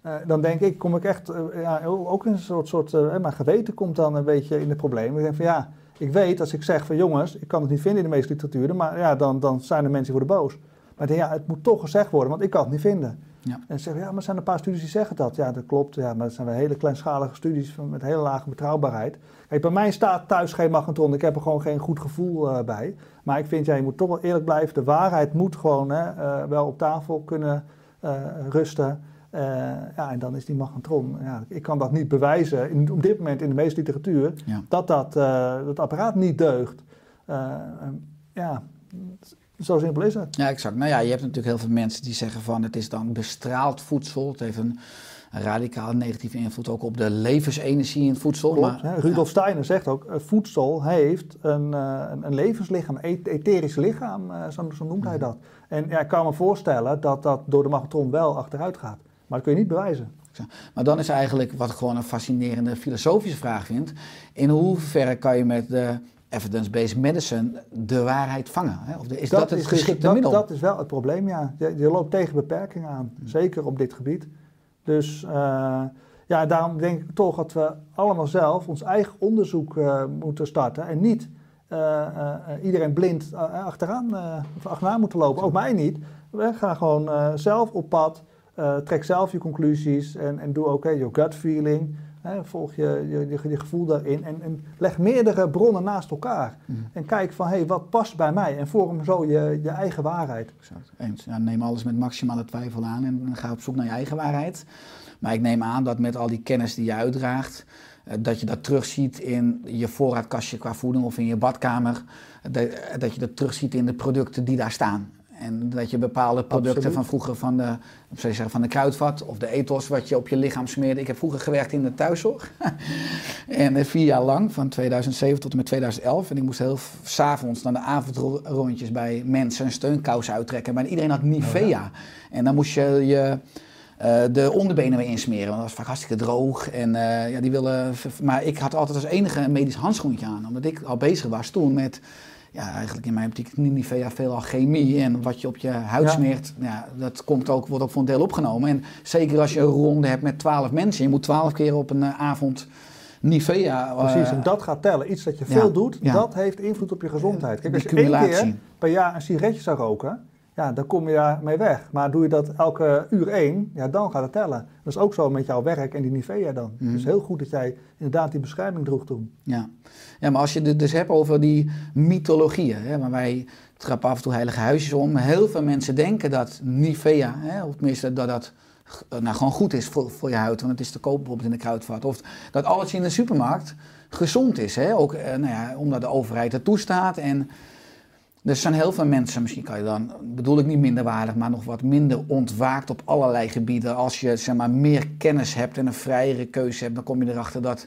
Eh, dan denk ik, kom ik echt, ja, ook een soort, soort mijn geweten komt dan een beetje in de problemen. Ik denk van ja, ik weet als ik zeg van jongens, ik kan het niet vinden in de meeste literatuur, maar ja, dan, dan zijn er mensen die worden boos. Maar ik denk, ja, het moet toch gezegd worden, want ik kan het niet vinden. Ja. En ze zeggen, ja, maar er zijn een paar studies die zeggen dat. Ja, dat klopt. Ja, maar dat zijn wel hele kleinschalige studies van, met hele lage betrouwbaarheid. Kijk, bij mij staat thuis geen magnetron. Ik heb er gewoon geen goed gevoel eh, bij. Maar ik vind, ja, je moet toch wel eerlijk blijven. De waarheid moet gewoon hè, eh, wel op tafel kunnen eh, rusten. Ja, en dan is die magnetron. Ja, ik kan dat niet bewijzen in, op dit moment in de meeste literatuur. Ja. Dat dat, dat apparaat niet deugt. Ja, zo simpel is het. Ja, exact. Nou ja, je hebt natuurlijk heel veel mensen die zeggen van het is dan bestraald voedsel. Het heeft een radicaal negatieve invloed ook op de levensenergie in het voedsel. Klopt, maar, hè? Rudolf Steiner zegt ook, eh, voedsel heeft een, eh, een, een levenslichaam, een eth- etherisch lichaam, eh, zo, zo noemt hij dat. En ja, ik kan me voorstellen dat dat door de magnetron wel achteruit gaat. Maar dat kun je niet bewijzen. Maar dan is eigenlijk wat ik gewoon een fascinerende filosofische vraag vind. In hoeverre kan je met de evidence-based medicine de waarheid vangen? Hè? Of de- is dat, het is dus- geschikte dat, middel? Dat is wel het probleem, ja. Je, je loopt tegen beperkingen aan, zeker op dit gebied. Dus eh, ja, daarom denk ik toch dat we allemaal zelf ons eigen onderzoek eh, moeten starten. En niet eh, iedereen blind achteraan, of achteraan moeten lopen. Ook mij niet. We gaan gewoon zelf op pad. trek zelf je conclusies en, en doe ook je gut feeling. Volg je, je, je, je gevoel daarin en, en leg meerdere bronnen naast elkaar. Mhm. En kijk van, hé, wat past bij mij? En vorm zo je, je eigen waarheid. Exact. Eens. Ja, neem alles met maximale twijfel aan en ga op zoek naar je eigen waarheid. Maar ik neem aan dat met al die kennis die je uitdraagt, eh, dat je dat terugziet in je voorraadkastje qua voeding of in je badkamer. Dat, dat je dat terugziet in de producten die daar staan. En dat je bepaalde producten Absoluut. van vroeger van de, zou je zeggen, van de kruidvat of de ethos wat je op je lichaam smeerde. Ik heb vroeger gewerkt in de thuiszorg. en eh, vier jaar lang, van 2007 tot en met 2011. En ik moest heel s'avonds dan de avondrondjes bij mensen een steunkousen uittrekken. Maar iedereen had Nivea. En dan moest je je eh, de onderbenen weer insmeren. Want dat was vaak hartstikke droog. En eh, ja, die willen. Maar ik had altijd als enige een medisch handschoentje aan. Omdat ik al bezig was toen met. Ja, eigenlijk in mijn optiek Nivea veelal chemie. En wat je op je huid smeert, ja, dat komt ook, wordt ook voor een deel opgenomen. En zeker als je een ronde hebt met twaalf mensen. Je moet twaalf keer op een eh, avond Nivea. eh, Precies, en dat gaat tellen. Iets dat je ja, veel doet, dat heeft invloed op je gezondheid. Kijk, die als je één keer per jaar een sigaretje zou roken, ja, dan kom je daarmee weg. Maar doe je dat elke uur één, ja, dan gaat het tellen. Dat is ook zo met jouw werk en die Nivea dan. Dus heel goed dat jij inderdaad die bescherming droeg toen. Ja. ja, maar als je het dus hebt over die mythologieën, hè, waar wij trappen af en toe heilige huisjes om. Heel veel mensen denken dat Nivea, hè, of tenminste dat dat eh, nou, gewoon goed is voor, voor je huid, want het is te koop bijvoorbeeld in de kruidvat. Of dat alles in de supermarkt gezond is. Hè? Ook eh, nou ja, omdat de overheid het toestaat. En er zijn heel veel mensen, misschien kan je dan, bedoel ik niet minderwaardig, maar nog wat minder ontwaakt op allerlei gebieden. Als je zeg maar, meer kennis hebt en een vrijere keuze hebt, dan kom je erachter dat,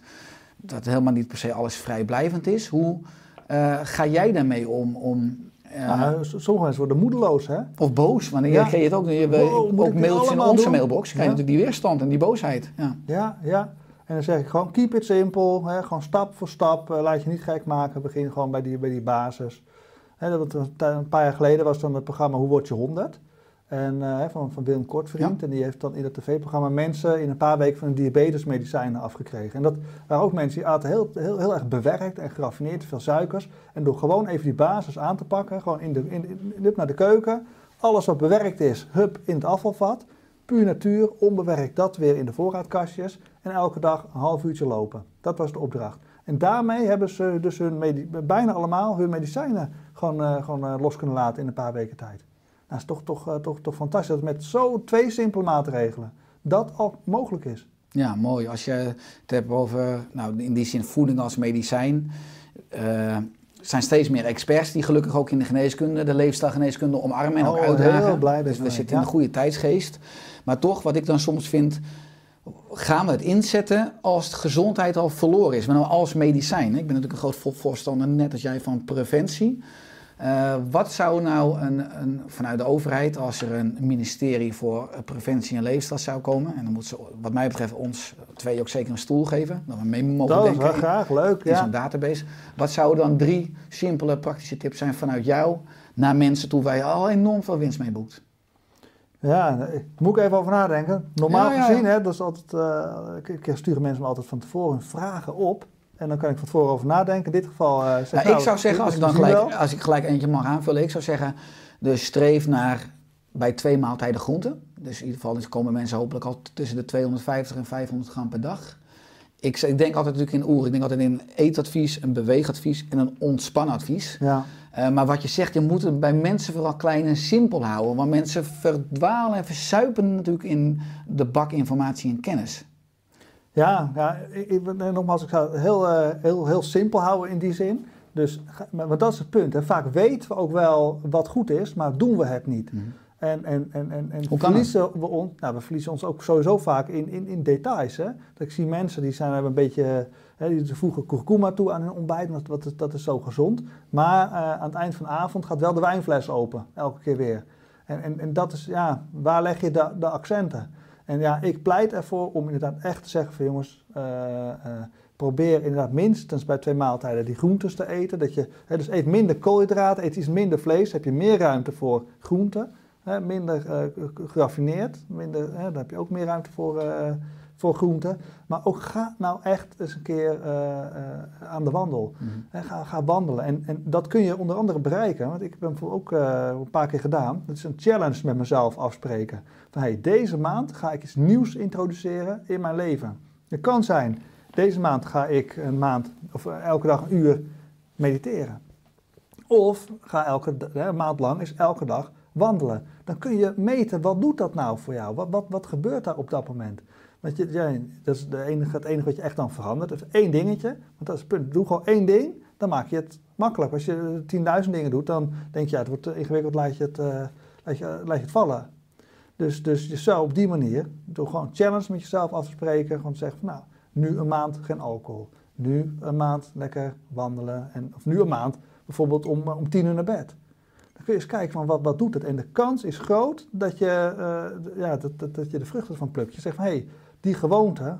dat helemaal niet per se alles vrijblijvend is. Hoe eh, ga jij daarmee om? om eh, Nou, sommige mensen worden moedeloos, hè? of boos, want Ja. je het ook, je, Wow, ook mailtjes in onze doen? mailbox, krijg je Ja. natuurlijk die weerstand en die boosheid. Ja. Ja, ja. En dan zeg ik gewoon, keep it simpel. Hè? Gewoon stap voor stap. eh, laat je niet gek maken. Begin gewoon bij die, bij die basis. Hè, dat, een, paar jaar geleden was dan het programma Hoe word je 100? En, eh, van, van Willem Kortvriend. En die heeft dan in dat tv-programma mensen in een paar weken van diabetesmedicijnen afgekregen. En dat waren ook mensen die aten heel, heel, heel erg bewerkt en geraffineerd, veel suikers. En door gewoon even die basis aan te pakken, gewoon in de, in, in, naar de keuken. Alles wat bewerkt is, hup in het afvalvat. Puur natuur, onbewerkt dat weer in de voorraadkastjes. En elke dag een half uurtje lopen. Dat was de opdracht. En daarmee hebben ze dus hun bijna allemaal hun medicijnen gewoon, eh, gewoon eh, los kunnen laten in een paar weken tijd. Nou, is toch, toch, eh, toch, toch fantastisch dat met zo twee simpele maatregelen dat al mogelijk is. Ja, mooi. Als je het hebt over, nou, in die zin voeding als medicijn. er zijn steeds meer experts die gelukkig ook in de geneeskunde, de leefstijlgeneeskunde omarmen en ook Oh, uitdragen. heel blij dus we zitten in een goede tijdsgeest. Maar toch, wat ik dan soms vind, gaan we het inzetten als de gezondheid al verloren is, maar nou als medicijn. Ik ben natuurlijk een groot vo- voorstander, net als jij, van preventie. Eh, wat zou nou een, een, vanuit de overheid, als er een ministerie voor eh, preventie en leefstijl zou komen, en dan moet ze, wat mij betreft, ons twee ook zeker een stoel geven, dat we mee mogen Dat is denken wel graag, leuk. in zo'n Ja. database. Wat zouden dan drie simpele praktische tips zijn vanuit jou naar mensen toe waar je al enorm veel winst mee boekt? Ja, daar moet ik even over nadenken. Normaal Ja, ja, ja. gezien, hè, dat is altijd, eh, ik, ik sturen mensen me altijd van tevoren vragen op. En dan kan ik van tevoren over nadenken. In dit geval eh zeg Nou, ik zou zeggen, als ik dan wel. gelijk, als ik gelijk eentje mag aanvullen, ik zou zeggen, dus streef naar bij twee maaltijden groenten. Dus in ieder geval dus komen mensen hopelijk al tussen de 250 en 500 gram per dag. Ik, ik denk altijd natuurlijk in oer, ik denk altijd in een eetadvies, een beweegadvies en een ontspanadvies. Ja, Eh, maar wat je zegt, je moet het bij mensen vooral klein en simpel houden. Want mensen verdwalen en verzuipen natuurlijk in de bak informatie en kennis. Ja, ja ik, nogmaals, ik zou het heel, eh, heel, heel simpel houden in die zin. Dus, maar dat is het punt. Hè. Vaak weten we ook wel wat goed is, maar doen we het niet. En, en, en, en, en Hoe kan verliezen we ons, nou, we verliezen ons ook sowieso vaak in, in, in details. Hè? Dat ik zie mensen die zijn hebben een beetje, hè, die voegen kurkuma toe aan hun ontbijt, want dat is, dat is zo gezond. Maar eh, aan het eind van de avond gaat wel de wijnfles open, elke keer weer. En, en, en dat is, ja, waar leg je de, de accenten? En ja, ik pleit ervoor om inderdaad echt te zeggen van jongens, eh, eh, probeer inderdaad minstens bij twee maaltijden die groentes te eten. Dat je, hè, dus eet minder koolhydraten, eet iets minder vlees, heb je meer ruimte voor groenten. Minder eh, geraffineerd, minder, hè, dan heb je ook meer ruimte voor, voor groenten. Maar ook ga nou echt eens een keer eh, eh, aan de wandel. Hè, ga, ga wandelen. En, en dat kun je onder andere bereiken. Want ik heb hem ook eh, een paar keer gedaan. Dat is een challenge met mezelf afspreken. Van hey, deze maand ga ik iets nieuws introduceren in mijn leven. Het kan zijn, deze maand ga ik een maand, of elke dag een uur mediteren. Of ga elke hè, maand lang is elke dag wandelen. Dan kun je meten, wat doet dat nou voor jou? Wat, wat, wat gebeurt daar op dat moment? Want je, dat is de enige, het enige wat je echt dan verandert. Dat is één dingetje. Want dat is het punt. Doe gewoon één ding, dan maak je het makkelijk. Als je 10.000 dingen doet, dan denk je, ja, het wordt ingewikkeld, laat je het, eh, laat je, laat je het vallen. Dus, dus je zou op die manier, door gewoon challenge met jezelf af te spreken, gewoon zeggen van nou, nu een maand geen alcohol. Nu een maand lekker wandelen. En, of nu een maand bijvoorbeeld om, eh, om tien uur naar bed. Dan kun je eens kijken van wat, wat doet het. En de kans is groot dat je, eh, ja, dat, dat, dat je de vruchten van plukt. Je zegt van hé, hey, die gewoonte,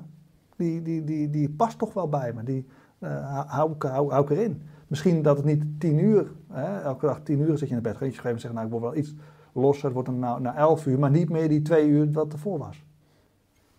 die, die, die, die past toch wel bij me. Die eh, hou, ik- hou, hou erin. Misschien dat het niet tien uur, hè, elke dag tien uur zit je in bed. Ga je gegeven zeggen, nou ik word wel iets losser, het wordt dan nou, na elf uur, maar niet meer die twee uur wat ervoor was.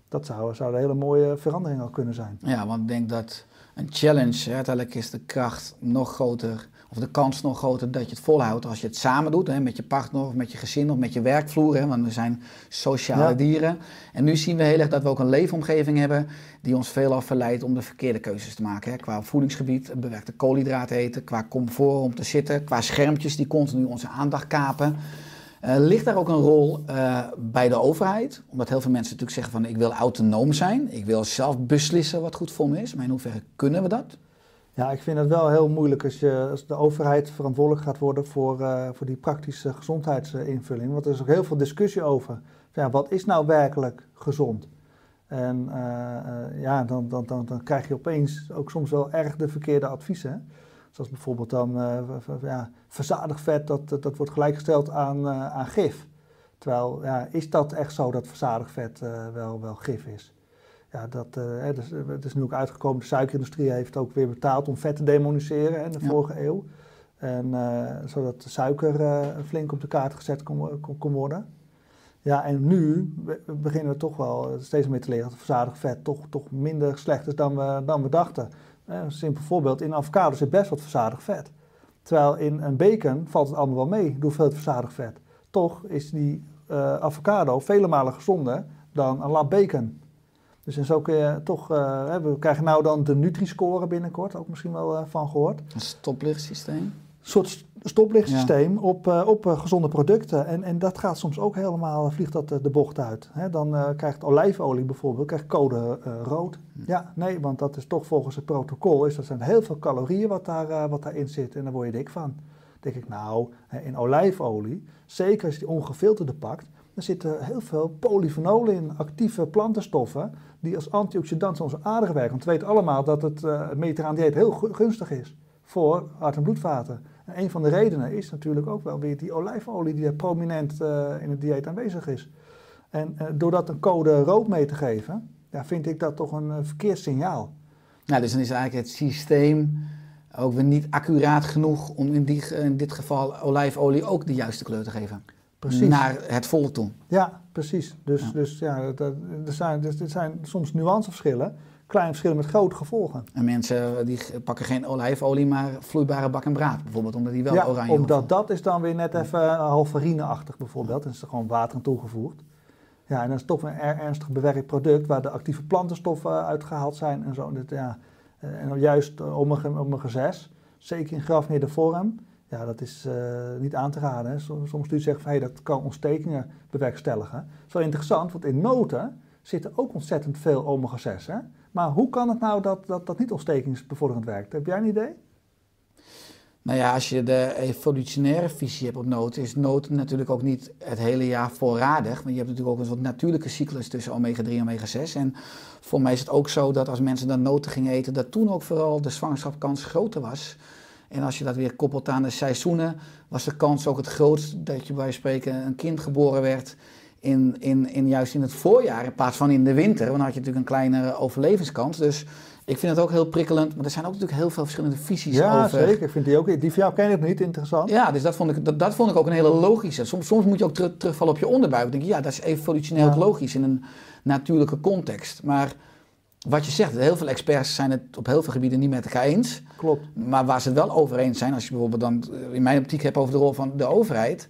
Dat zou, zou een hele mooie verandering al kunnen zijn. Ja, want ik denk dat een challenge, uiteindelijk is de kracht nog groter, of de kans nog groter dat je het volhoudt als je het samen doet, hè, met je partner of met je gezin of met je werkvloer, hè, want we zijn sociale Ja. dieren. En nu zien we heel erg dat we ook een leefomgeving hebben die ons veelal verleidt om de verkeerde keuzes te maken. Hè, qua voedingsgebied, bewerkte koolhydraten eten, qua comfort om te zitten, qua schermpjes die continu onze aandacht kapen. Eh, ligt daar ook een rol eh, bij de overheid? Omdat heel veel mensen natuurlijk zeggen van ik wil autonoom zijn, ik wil zelf beslissen wat goed voor me is. Maar in hoeverre kunnen we dat? Ja, ik vind het wel heel moeilijk als, je, als de overheid verantwoordelijk gaat worden voor, eh, voor die praktische gezondheidsinvulling. Want er is ook heel veel discussie over. Ja, wat is nou werkelijk gezond? En eh, eh, ja, dan, dan, dan, dan krijg je opeens ook soms wel erg de verkeerde adviezen. Zoals bijvoorbeeld dan ja, verzadigd vet, dat, dat, wordt gelijkgesteld aan, aan gif. Terwijl, ja, is dat echt zo dat verzadigd vet wel, wel gif is? Ja, dat, eh, dus, eh, het is nu ook uitgekomen, de suikerindustrie heeft ook weer betaald om vet te demoniseren hè, in de Ja. vorige eeuw. En, eh, zodat de suiker flink op de kaart gezet kon, wo- kon, kon worden. Ja, en nu be- beginnen we toch wel steeds meer te leren dat verzadigd vet toch, toch minder slecht is dan we, dan we dachten. Een simpel voorbeeld, in avocado zit best wat verzadigd vet. Terwijl in een bacon valt het allemaal wel mee, de hoeveelheid verzadigd vet. Toch is die avocado vele malen gezonder dan een lap bacon. Dus en zo kun je toch, eh, we krijgen nou dan de Nutri-score binnenkort, ook misschien wel eh, van gehoord Een stoplichtsysteem. een soort stoplichtsysteem op, eh, op eh, gezonde producten. En, en dat gaat soms ook helemaal, vliegt dat eh, de bocht uit. Hè, dan eh, krijgt olijfolie bijvoorbeeld, krijgt code eh, rood. Ja, nee, want dat is toch volgens het protocol, is dat zijn heel veel calorieën wat, daar, eh, wat daarin zit. En daar word je dik van. Dan denk ik, nou, in olijfolie, zeker als je die ongefilterde pakt, dan zitten heel veel polyfenolen in, actieve plantenstoffen, die als antioxidant onze aderen werken. Want we weten allemaal dat het uh, dieet heel gu- gunstig is voor hart- en bloedvaten. En een van de redenen is natuurlijk ook wel weer die olijfolie die er prominent eh, in het dieet aanwezig is. En eh, door dat een code rood mee te geven, ja, vind ik dat toch een verkeerd signaal. Nou, dus dan is eigenlijk het systeem ook weer niet accuraat genoeg om in, die, in dit geval olijfolie ook de juiste kleur te geven. Precies. Naar het volk toe. Ja, precies. Dus Ja. dus, ja dat, dat- er, zijn, dus, er zijn soms nuanceverschillen, kleine verschillen met grote gevolgen. En mensen die g- pakken geen olijfolie, maar vloeibare bak en braad bijvoorbeeld, omdat die wel ja, oranje omdat dat is dan weer net even uh, halfarineachtig bijvoorbeeld. Dan is er gewoon water aan toegevoegd. Ja, en dat is toch een er- ernstig bewerkt product waar de actieve plantenstoffen uitgehaald zijn en zo. Dat, ja, eh, en juist eh, omega, omega 6, zeker in geraffineerde vorm, ja, dat is eh, niet aan te raden. Soms soms stuurt zeggen van hey, dat kan ontstekingen bewerkstelligen. Dat is wel interessant, want in noten zitten ook ontzettend veel omega 6. Hè? Maar hoe kan het nou dat dat, dat niet ontstekingsbevorderend werkt? Heb jij een idee? Nou ja, als je de evolutionaire visie hebt op noten, is noten natuurlijk ook niet het hele jaar voorradig. Want je hebt natuurlijk ook een soort natuurlijke cyclus tussen omega-3 en omega-6. En voor mij is het ook zo dat als mensen dan noten gingen eten, dat toen ook vooral de zwangerschapskans groter was. En als je dat weer koppelt aan de seizoenen, was de kans ook het grootst dat je bij spreken een kind geboren werd in, in, in juist in het voorjaar in plaats van in de winter. Want dan had je natuurlijk een kleinere overlevingskans. Dus ik vind het ook heel prikkelend. Maar er zijn ook natuurlijk heel veel verschillende visies Ja, over. zeker. Ik vind die ook. Die van jou ken ik niet. Interessant. Ja, dus dat vond ik, dat, dat vond ik ook een hele logische. Soms, soms moet je ook ter- terugvallen op je onderbuik. Dan denk je, ja, dat is evolutionair Ja. ook logisch in een natuurlijke context. Maar wat je zegt, heel veel experts zijn het op heel veel gebieden niet met elkaar eens. Klopt. Maar waar ze het wel over eens zijn, als je bijvoorbeeld dan eh, in mijn optiek hebt over de rol van de overheid.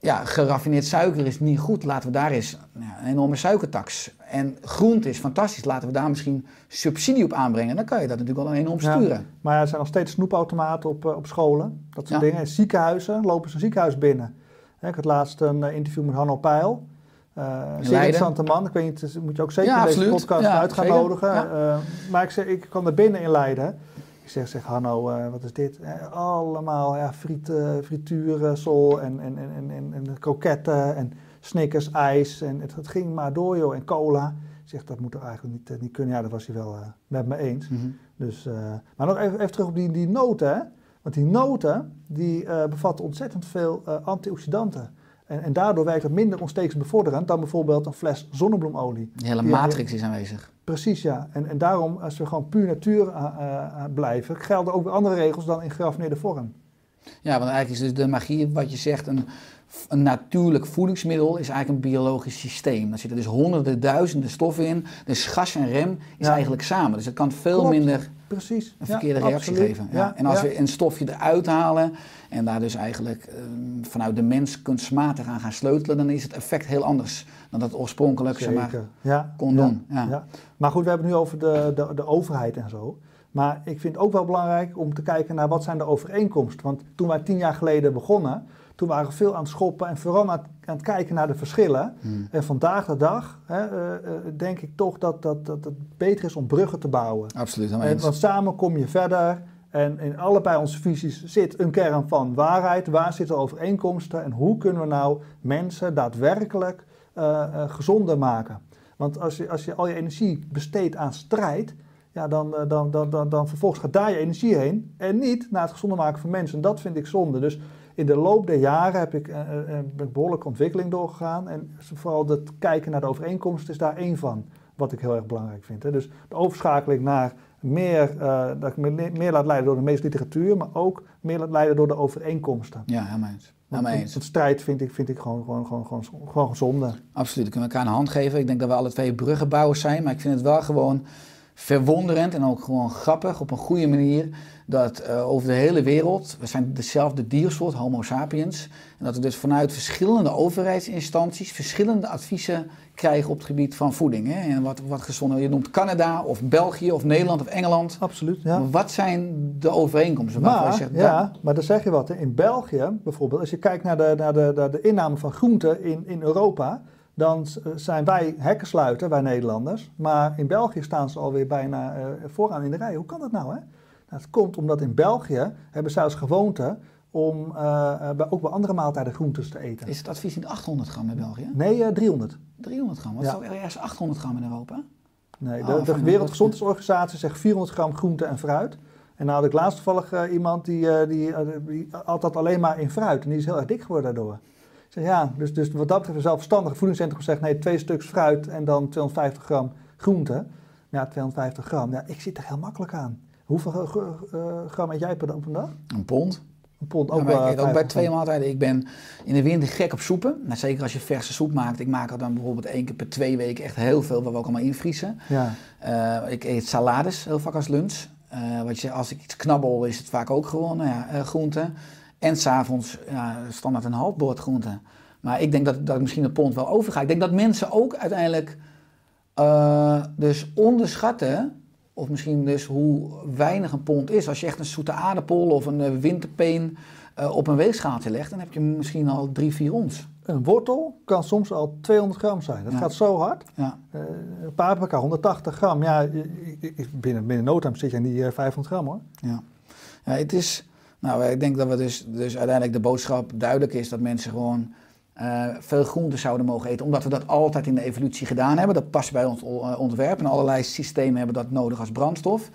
Ja, geraffineerd suiker is niet goed. Laten we daar eens ja, een enorme suikertax. En groente is fantastisch. Laten we daar misschien subsidie op aanbrengen. Dan kan je dat natuurlijk wel enorm Ja. sturen. Maar er zijn nog steeds snoepautomaten op, eh, op scholen. Dat soort Ja. dingen. In ziekenhuizen lopen ze een ziekenhuis binnen. Ik had laatst een eh, interview met Hanno Peil. Eh zeer interessante man. Ik weet niet, dus moet je ook zeker Ja, deze podcast Ja, uit gaan zeker. nodigen. Ja. Eh, maar ik, zeg, ik kwam er binnen in Leiden. Ik zeg, zeg Hanno, eh, wat is dit? Allemaal ja, friet, eh, frituursel en, en, en, en, en, en kroketten en Snickers, ijs. En het, het ging maar door, joh. En cola. Ik zeg, dat moet er eigenlijk niet, niet kunnen. Ja, dat was hij wel met me eens. Mhm. Dus, maar nog even, even terug op die, die noten. Hè? Want die noten die, bevatten ontzettend veel antioxidanten. En, en daardoor werkt het minder ontstekingsbevorderend dan bijvoorbeeld een fles zonnebloemolie. Die hele matrix is aanwezig. Precies, ja. En, en daarom, als we gewoon puur natuur eh, eh, blijven, gelden ook weer andere regels dan in geraffineerde vorm. Ja, want eigenlijk is dus de magie, wat je zegt, een, een natuurlijk voedingsmiddel is eigenlijk een biologisch systeem. Daar zitten dus honderden, duizenden stoffen in. Dus gas en rem is Ja. eigenlijk samen. Dus het kan veel Klopt. minder Precies. een Ja, verkeerde reactie absoluut. geven. Ja. En als we een stofje eruit halen en daar dus eigenlijk eh, vanuit de mens kunstmatig aan gaan sleutelen, dan is het effect heel anders dan dat oorspronkelijk zeg maar, kon doen. Maar goed, we hebben het nu over de, de, de overheid en zo. Maar ik vind het ook wel belangrijk om te kijken naar wat zijn de overeenkomsten. Want toen wij tien jaar geleden begonnen, toen waren we veel aan het schoppen en vooral aan het, kijken naar de verschillen. Hmm. En vandaag de dag hè, eh, eh, denk ik toch dat, dat, dat het beter is om bruggen te bouwen. Absoluut, En, want samen kom je verder. En in allebei onze visies zit een kern van waarheid. Waar zitten overeenkomsten en hoe kunnen we nou mensen daadwerkelijk eh, gezonder maken? Want als je, als je al je energie besteedt aan strijd, ja, dan, dan, dan, dan, dan vervolgens gaat daar je energie heen en niet naar het gezonder maken van mensen. En dat vind ik zonde. Dus in de loop der jaren heb ik, eh, eh, ben ik behoorlijke ontwikkeling doorgegaan. En vooral het kijken naar de overeenkomsten is daar één van. Wat ik heel erg belangrijk vind. Hè. Dus de overschakeling naar meer, eh, dat ik me meer laat leiden door de meeste literatuur, maar ook meer laat leiden door de overeenkomsten. Ja, helemaal eens. Helemaal strijd vind ik, vind ik gewoon, gewoon, gewoon, gewoon, gewoon zonde. Absoluut, we kunnen elkaar een hand geven. Ik denk dat we alle twee bruggenbouwers zijn, maar ik vind het wel gewoon verwonderend en ook gewoon grappig op een goede manier dat eh, over de hele wereld, we zijn dezelfde diersoort, Homo sapiens, en dat we dus vanuit verschillende overheidsinstanties verschillende adviezen krijgen op het gebied van voeding. Hè? En wat, wat gezonder, je noemt Canada of België of Nederland of Engeland. Absoluut, ja. Wat zijn de overeenkomsten? Maar, zegt, ja, maar dan zeg je wat. Hè. In België bijvoorbeeld, als je kijkt naar de, naar de, naar de inname van groenten in, in Europa, dan s- zijn wij hekkensluiter, wij Nederlanders. Maar in België staan ze alweer bijna eh, vooraan in de rij. Hoe kan dat nou? Hè? Nou, het komt omdat in België hebben zij als gewoonte om eh, eh, bij, ook bij andere maaltijden groentes te eten. Is het advies niet 800 gram in België? Nee, eh, 300. 300 gram, wat Ja. is ook ergens 800 gram in Europa? Nee, Oh, de. Wereldgezondheidsorganisatie zegt 400 gram groente en fruit. En nou had ik laatst toevallig eh, iemand die, eh, die, eh, die altijd alleen maar in fruit. En die is heel erg dik geworden daardoor. Zeg ja, dus, dus wat dat betreft een zelfstandig voedingscentrum zegt nee, twee stuks fruit en dan 250 gram groente. Ja, 250 gram. Ja, ik zit er heel makkelijk aan. Hoeveel eh, gram eet jij per, dag-? Een pond. Een pond ook, ik ook bij 50 twee maaltijden. Ik ben in de winter gek op soepen. Nou, zeker als je verse soep maakt. Ik maak er dan bijvoorbeeld één keer per twee weken echt heel veel, waar we ook allemaal invriezen. Ja, Eh, ik eet salades heel vaak als lunch. Eh, wat je, als ik iets knabbel, is het vaak ook gewoon nou ja, groenten. En s'avonds ja, standaard een half bord groenten. Maar ik denk dat, dat ik misschien een pond wel overga. Ik denk dat mensen ook uiteindelijk eh, dus onderschatten, of misschien dus hoe weinig een pond is. Als je echt een zoete aardappel of een eh, winterpeen eh, op een weegschaaltje legt, dan heb je misschien al drie, vier ons. een wortel kan soms al 200 gram zijn. Dat Ja. gaat zo hard. Ja. Eh paprika 180 gram. Ja, binnen, binnen no zit je aan die eh, 500 gram hoor. Ja. ja, het is. Nou, ik denk dat we dus, dus uiteindelijk de boodschap duidelijk is dat mensen gewoon eh, veel groenten zouden mogen eten, omdat we dat altijd in de evolutie gedaan hebben. Dat past bij ons eh, ontwerp en allerlei systemen hebben dat nodig als brandstof.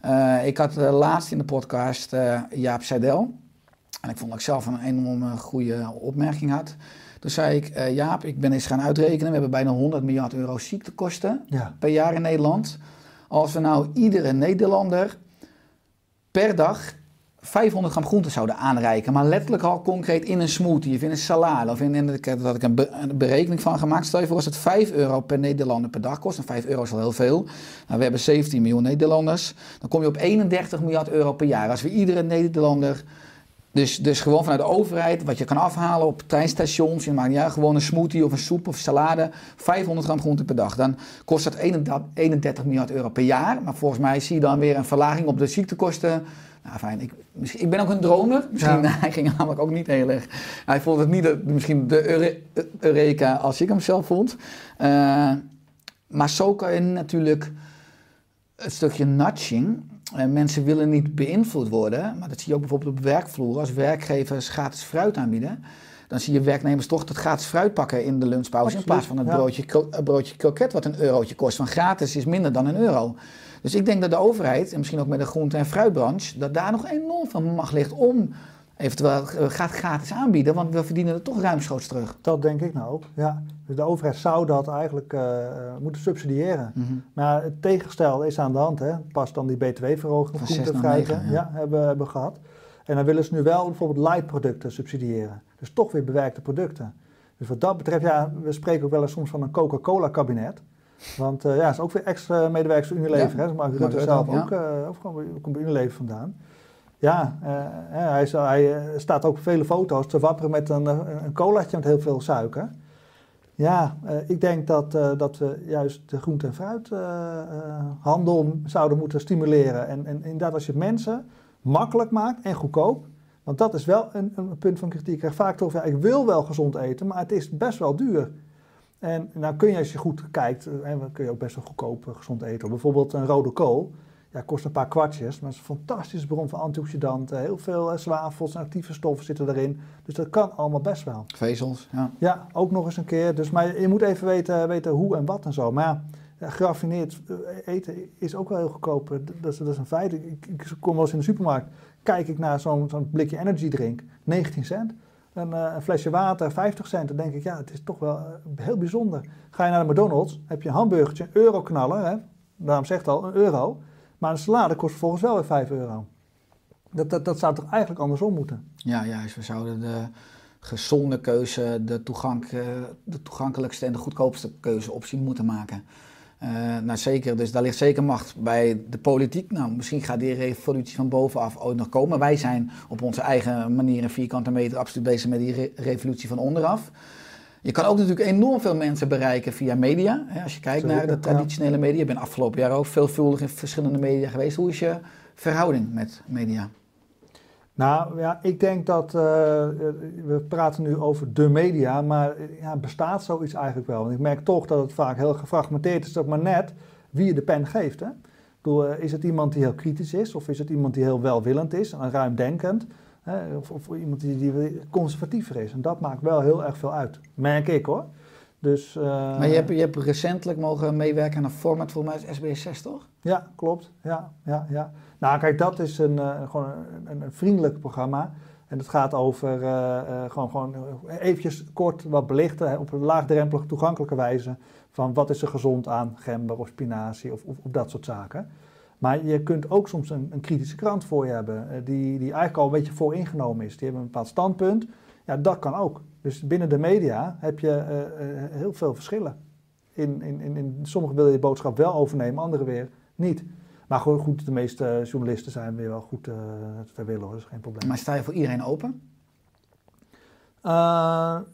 Eh, ik had laatst in de podcast Jaap Seidel. En ik vond dat ik zelf een enorme goede opmerking had. Toen zei ik, Jaap, ik ben eens gaan uitrekenen. We hebben bijna 100 miljard euro ziektekosten Ja. per jaar in Nederland. Als we nou iedere Nederlander per dag 500 gram groente zouden aanreiken, maar letterlijk al concreet in een smoothie of in een salade of in, in ik dat ik een, be- een berekening van gemaakt. Stel je voor als het 5 euro per Nederlander per dag kost, en 5 euro is al heel veel. Nou, we hebben 17 miljoen Nederlanders, dan kom je op 31 miljard euro per jaar. Als we iedere Nederlander dus, dus gewoon vanuit de overheid, wat je kan afhalen op treinstations. Je maakt ja, gewoon een smoothie of een soep of salade. 500 gram groente per dag. Dan kost dat 31 31 miljard euro per jaar. Maar volgens mij zie je dan weer een verlaging op de ziektekosten. Nou fijn, ik, misschien, ik ben ook een dromer. Misschien, Ja. hij ging namelijk ook niet heel erg. Hij vond het niet de, misschien de Eure- Eureka als ik hem zelf vond. Eh, maar zo kan je natuurlijk het stukje nudging. Eh, mensen willen niet beïnvloed worden, maar dat zie je ook bijvoorbeeld op werkvloer. Als werkgevers gratis fruit aanbieden, dan zie je werknemers toch dat gratis fruit pakken in de lunchpauze. Absoluut, in plaats van het ja. broodje, broodje kroket wat een eurotje kost. Van gratis is minder dan een euro. Dus ik denk dat de overheid, en misschien ook met de groente- en fruitbranche, dat daar nog enorm veel macht ligt om eventueel eh, gaat gratis aanbieden, want we verdienen er toch ruimschoots terug. Dat denk ik nou ook. Ja. Dus de overheid zou dat eigenlijk eh, eh, moeten subsidiëren. Maar het tegengestelde is aan de hand. Hè. Pas dan die btw-verhoging Van op groente en fruit ja. ja, hebben, hebben gehad. En dan willen ze nu wel bijvoorbeeld light-producten subsidiëren. Dus toch weer bewerkte producten. Dus wat dat betreft, ja, we spreken ook wel eens soms van een Coca-Cola-kabinet. Want eh, ja, is ook weer extra medewerkers van Unilever. Ja, hè. Mark Rutte zelf ook, ja. ook, eh, ook bij- komt bij Unilever vandaan. Ja, hè, hij, is- hij staat ook op vele foto's te wapperen met een, een colaatje met heel veel suiker. Ja, ik denk dat, dat we juist de groente- en fruithandel zouden moeten stimuleren. En, en inderdaad, als je mensen makkelijk maakt en goedkoop. Want dat is wel een, een punt van kritiek. Ik krijg vaak toch, ja, ik wil wel gezond eten, maar het is best wel duur. En nou kun je als je goed kijkt, eh, dan kun je ook best wel goedkoop eh, gezond eten. Bijvoorbeeld een rode kool. Ja, kost een paar kwartjes, maar het is een fantastische bron van antioxidanten. Heel veel eh, zwavels en actieve stoffen zitten erin. Dus dat kan allemaal best wel. Vezels, ja. Ja, ook nog eens een keer. Dus, maar je moet even weten, weten hoe en wat en zo. Maar ja, ja, geraffineerd eh, eten is ook wel heel goedkoop. Eh, Dat is, dat is een feit. Ik, ik- kom wel eens in de supermarkt. Kijk ik naar zo'n blikje energy drink, 19 cent. Een, eh, een flesje water, 50 cent. Dan denk ik, ja, het is toch wel heel bijzonder. Ga je naar de McDonald's, heb je een hamburgertje, een euro knallen. Hè? Daarom zegt al, een euro. Maar een salade kost vervolgens wel weer 5 euro. Dat, dat, dat zou toch eigenlijk andersom moeten? Ja, juist. We zouden de gezonde keuze de, toegank, de toegankelijkste en de goedkoopste keuzeoptie moeten maken. Eh, nou zeker, dus daar ligt zeker macht bij de politiek. Nou, misschien gaat die revolutie van bovenaf ooit nog komen. Wij zijn op onze eigen manier en vierkante meter absoluut bezig met die re- revolutie van onderaf. Je kan ook natuurlijk enorm veel mensen bereiken via media. Hè, Als je kijkt Zeker, naar de traditionele media. Je bent afgelopen jaar ook veelvuldig in verschillende media geweest. Hoe is je verhouding met media? Nou ja, ik denk dat, eh, we praten nu over de media, maar eh, ja, bestaat zoiets eigenlijk wel? Want ik merk toch dat het vaak heel gefragmenteerd is, ook maar net wie je de pen geeft. Hè? Bedoel, eh, is het iemand die heel kritisch is, of is het iemand die heel welwillend is en ruimdenkend? Hè? Of, of iemand die, die conservatiever is. En dat maakt wel heel erg veel uit, merk ik hoor. Dus, eh, Maar je hebt, je hebt recentelijk mogen meewerken aan een format, volgens mij is SBS6 toch? Ja, klopt. Ja, ja, ja. Nou, kijk, dat is een, eh, gewoon een, een vriendelijk programma. En het gaat over eh, gewoon, gewoon eventjes kort wat belichten hè, op een laagdrempelige, toegankelijke wijze. Van wat is er gezond aan gember of spinazie of, of, of dat soort zaken. Maar je kunt ook soms een, een kritische krant voor je hebben, die, die eigenlijk al een beetje vooringenomen is. Die hebben een bepaald standpunt. Ja, dat kan ook. Dus binnen de media heb je eh, eh, heel veel verschillen. In, in, in, in sommige wil je de boodschap wel overnemen, andere weer niet. Maar gewoon goed, de meeste journalisten zijn weer wel goed eh te willen, hoor. dat is geen probleem. Maar sta je voor iedereen open?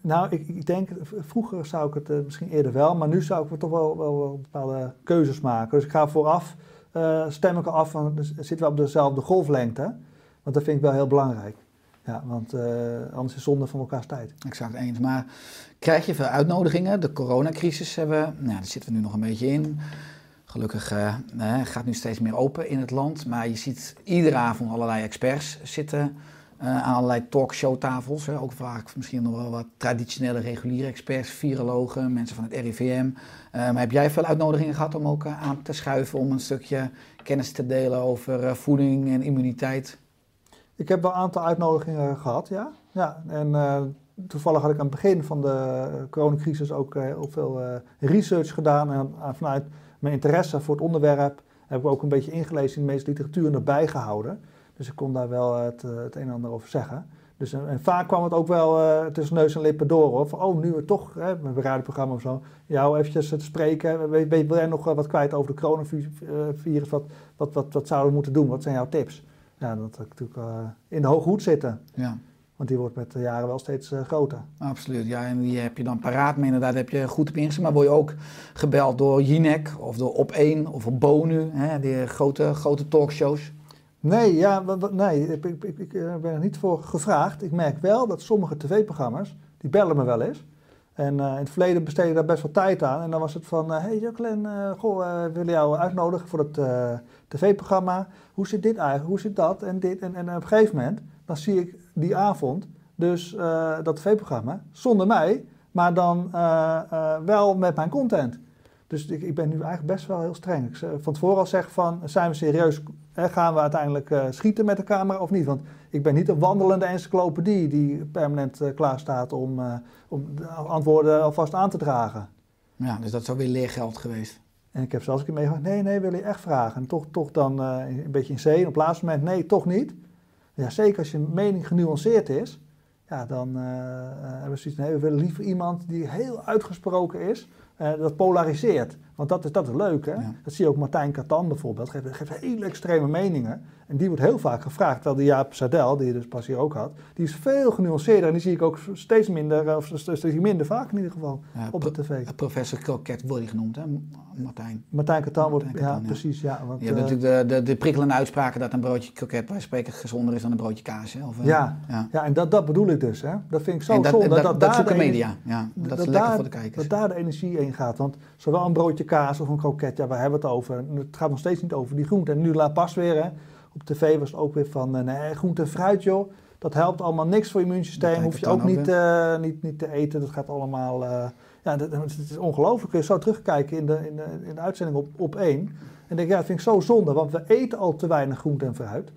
Nou, ik, ik denk, vroeger zou ik het misschien eerder wel, maar nu zou ik toch wel, wel, wel bepaalde keuzes maken. Dus ik ga vooraf, stem ik af van, dus zitten we op dezelfde golflengte? Want dat vind ik wel heel belangrijk. Ja, want eh, anders is het zonde van elkaars tijd. Exact eens. Maar krijg je veel uitnodigingen? De coronacrisis hebben we, nou, daar zitten we nu nog een beetje in. Gelukkig eh, eh, gaat nu steeds meer open in het land. Maar je ziet iedere avond allerlei experts zitten eh, aan allerlei talkshowtafels. Hè. Ook vaak misschien nog wel wat traditionele reguliere experts, virologen, mensen van het RIVM. Maar heb jij veel uitnodigingen gehad om ook aan te schuiven om een stukje kennis te delen over voeding en immuniteit? Ik heb wel een aantal uitnodigingen gehad, ja. ja en eh, toevallig had ik aan het begin van de coronacrisis ook eh, heel veel eh, research gedaan. En vanuit mijn interesse voor het onderwerp heb ik ook een beetje ingelezen in de meeste literatuur erbij gehouden. Dus ik kon daar wel het, een en ander over zeggen. Dus, en vaak kwam het ook wel tussen neus en lippen door. Hoor. Van, oh, nu we toch, hè, met een radioprogramma of zo, jou eventjes te spreken. Weet- weet- Wil jij nog wat kwijt over de coronavirus? Wat, wat, wat, wat zouden we moeten doen? Wat zijn jouw tips? Ja, dat natuurlijk eh, in de hoge hoed zitten. Ja. Want die wordt met de jaren wel steeds eh, groter. Absoluut, ja. En die heb je dan paraat. Maar inderdaad heb je goed op ingezet. Maar word je ook gebeld door Jinek of door Op1 of op Bonu, hè, die grote, grote talkshows. Nee, ja, nee ik, ik, ik, ik, eh, ben er niet voor gevraagd. Ik merk wel dat sommige tv-programma's, die bellen me wel eens. En eh, in het verleden besteed ik daar best wel tijd aan. En dan was het van, eh, hey Jacqueline, eh, goh, we willen jou uitnodigen voor het tv-programma. Hoe zit dit eigenlijk, hoe zit dat en dit? En, en op een gegeven moment, dan zie ik die avond dus dat tv-programma zonder mij, maar dan wel met mijn content. Dus ik, ik ben nu eigenlijk best wel heel streng. Ik van tevoren al zeg van, zijn we serieus, hè, gaan we uiteindelijk schieten met de camera of niet? Want ik ben niet een wandelende encyclopedie die permanent eh, klaar staat om, eh, om de antwoorden alvast aan te dragen. Ja, dus dat is ook weer leergeld geweest. En ik heb zelfs een keer meegemaakt, nee, nee, wil je echt vragen? En toch, toch dan eh, een beetje in zee. En op het laatste moment, nee, toch niet. Ja, zeker als je mening genuanceerd is, ja, dan hebben we zoiets nee, we willen liever iemand die heel uitgesproken is, eh, dat polariseert. Want dat is, dat is leuk, hè? Ja. Dat zie je ook Martijn Katan bijvoorbeeld, geeft, geeft hele extreme meningen. En die wordt heel vaak gevraagd, terwijl die Jaap Sadel, die je dus pas hier ook had, die is veel genuanceerder en die zie ik ook steeds minder, eh, of steeds minder vaak in ieder geval, Ja, op de tv. Professor Kroket wordt hij genoemd, hè, Martijn. Martijn Katan wordt, Martijn ja, ja. precies, ja. Want, Je hebt eh, natuurlijk de, de, de prikkelende uitspraken dat een broodje kroket bij spreken gezonder is dan een broodje kaas. Hè? Of, eh, Ja, ja. ja, en dat, dat bedoel ik dus. Hè. Dat vind ik zo En dat, zonde. dat, dat, daar zoeken de media. Ja, dat, is lekker daar, voor de kijkers. Dat daar de energie in gaat. Want zowel een broodje kaas of een kroket, ja, waar hebben we het over? Het gaat nog steeds niet over die groente. En nu laat pas weer, hè, op tv was het ook weer van, eh, nee, groente en fruit joh, dat helpt allemaal niks voor je immuunsysteem, hoef je ook niet, eh, niet, niet te eten, dat gaat allemaal, eh, ja, dat, het is ongelooflijk. Je zo terugkijken in de, in de, in de uitzending op, op één. En denk, ja, dat vind ik zo zonde, want we eten al te weinig groente en fruit.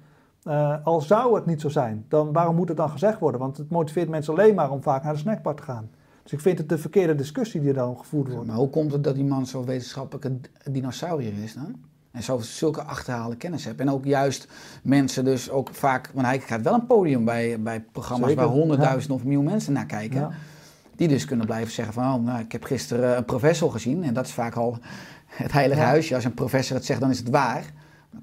Al zou het niet zo zijn, dan waarom moet het dan gezegd worden? Want het motiveert mensen alleen maar om vaak naar de snackbar te gaan. Dus ik vind het de verkeerde discussie die er dan gevoerd wordt. Maar hoe komt het dat die man zo'n wetenschappelijke dinosaurier is dan? En zo, zulke achterhaalde kennis heeft. En ook juist mensen dus ook vaak... Want hij krijgt wel een podium bij, bij programma's Zeker, waar honderdduizend of miljoen mensen naar kijken. Ja. Die dus kunnen blijven zeggen van... Oh, nou, ik heb gisteren een professor gezien. En dat is vaak al het heilige Ja. huisje. Als een professor het zegt, dan is het waar.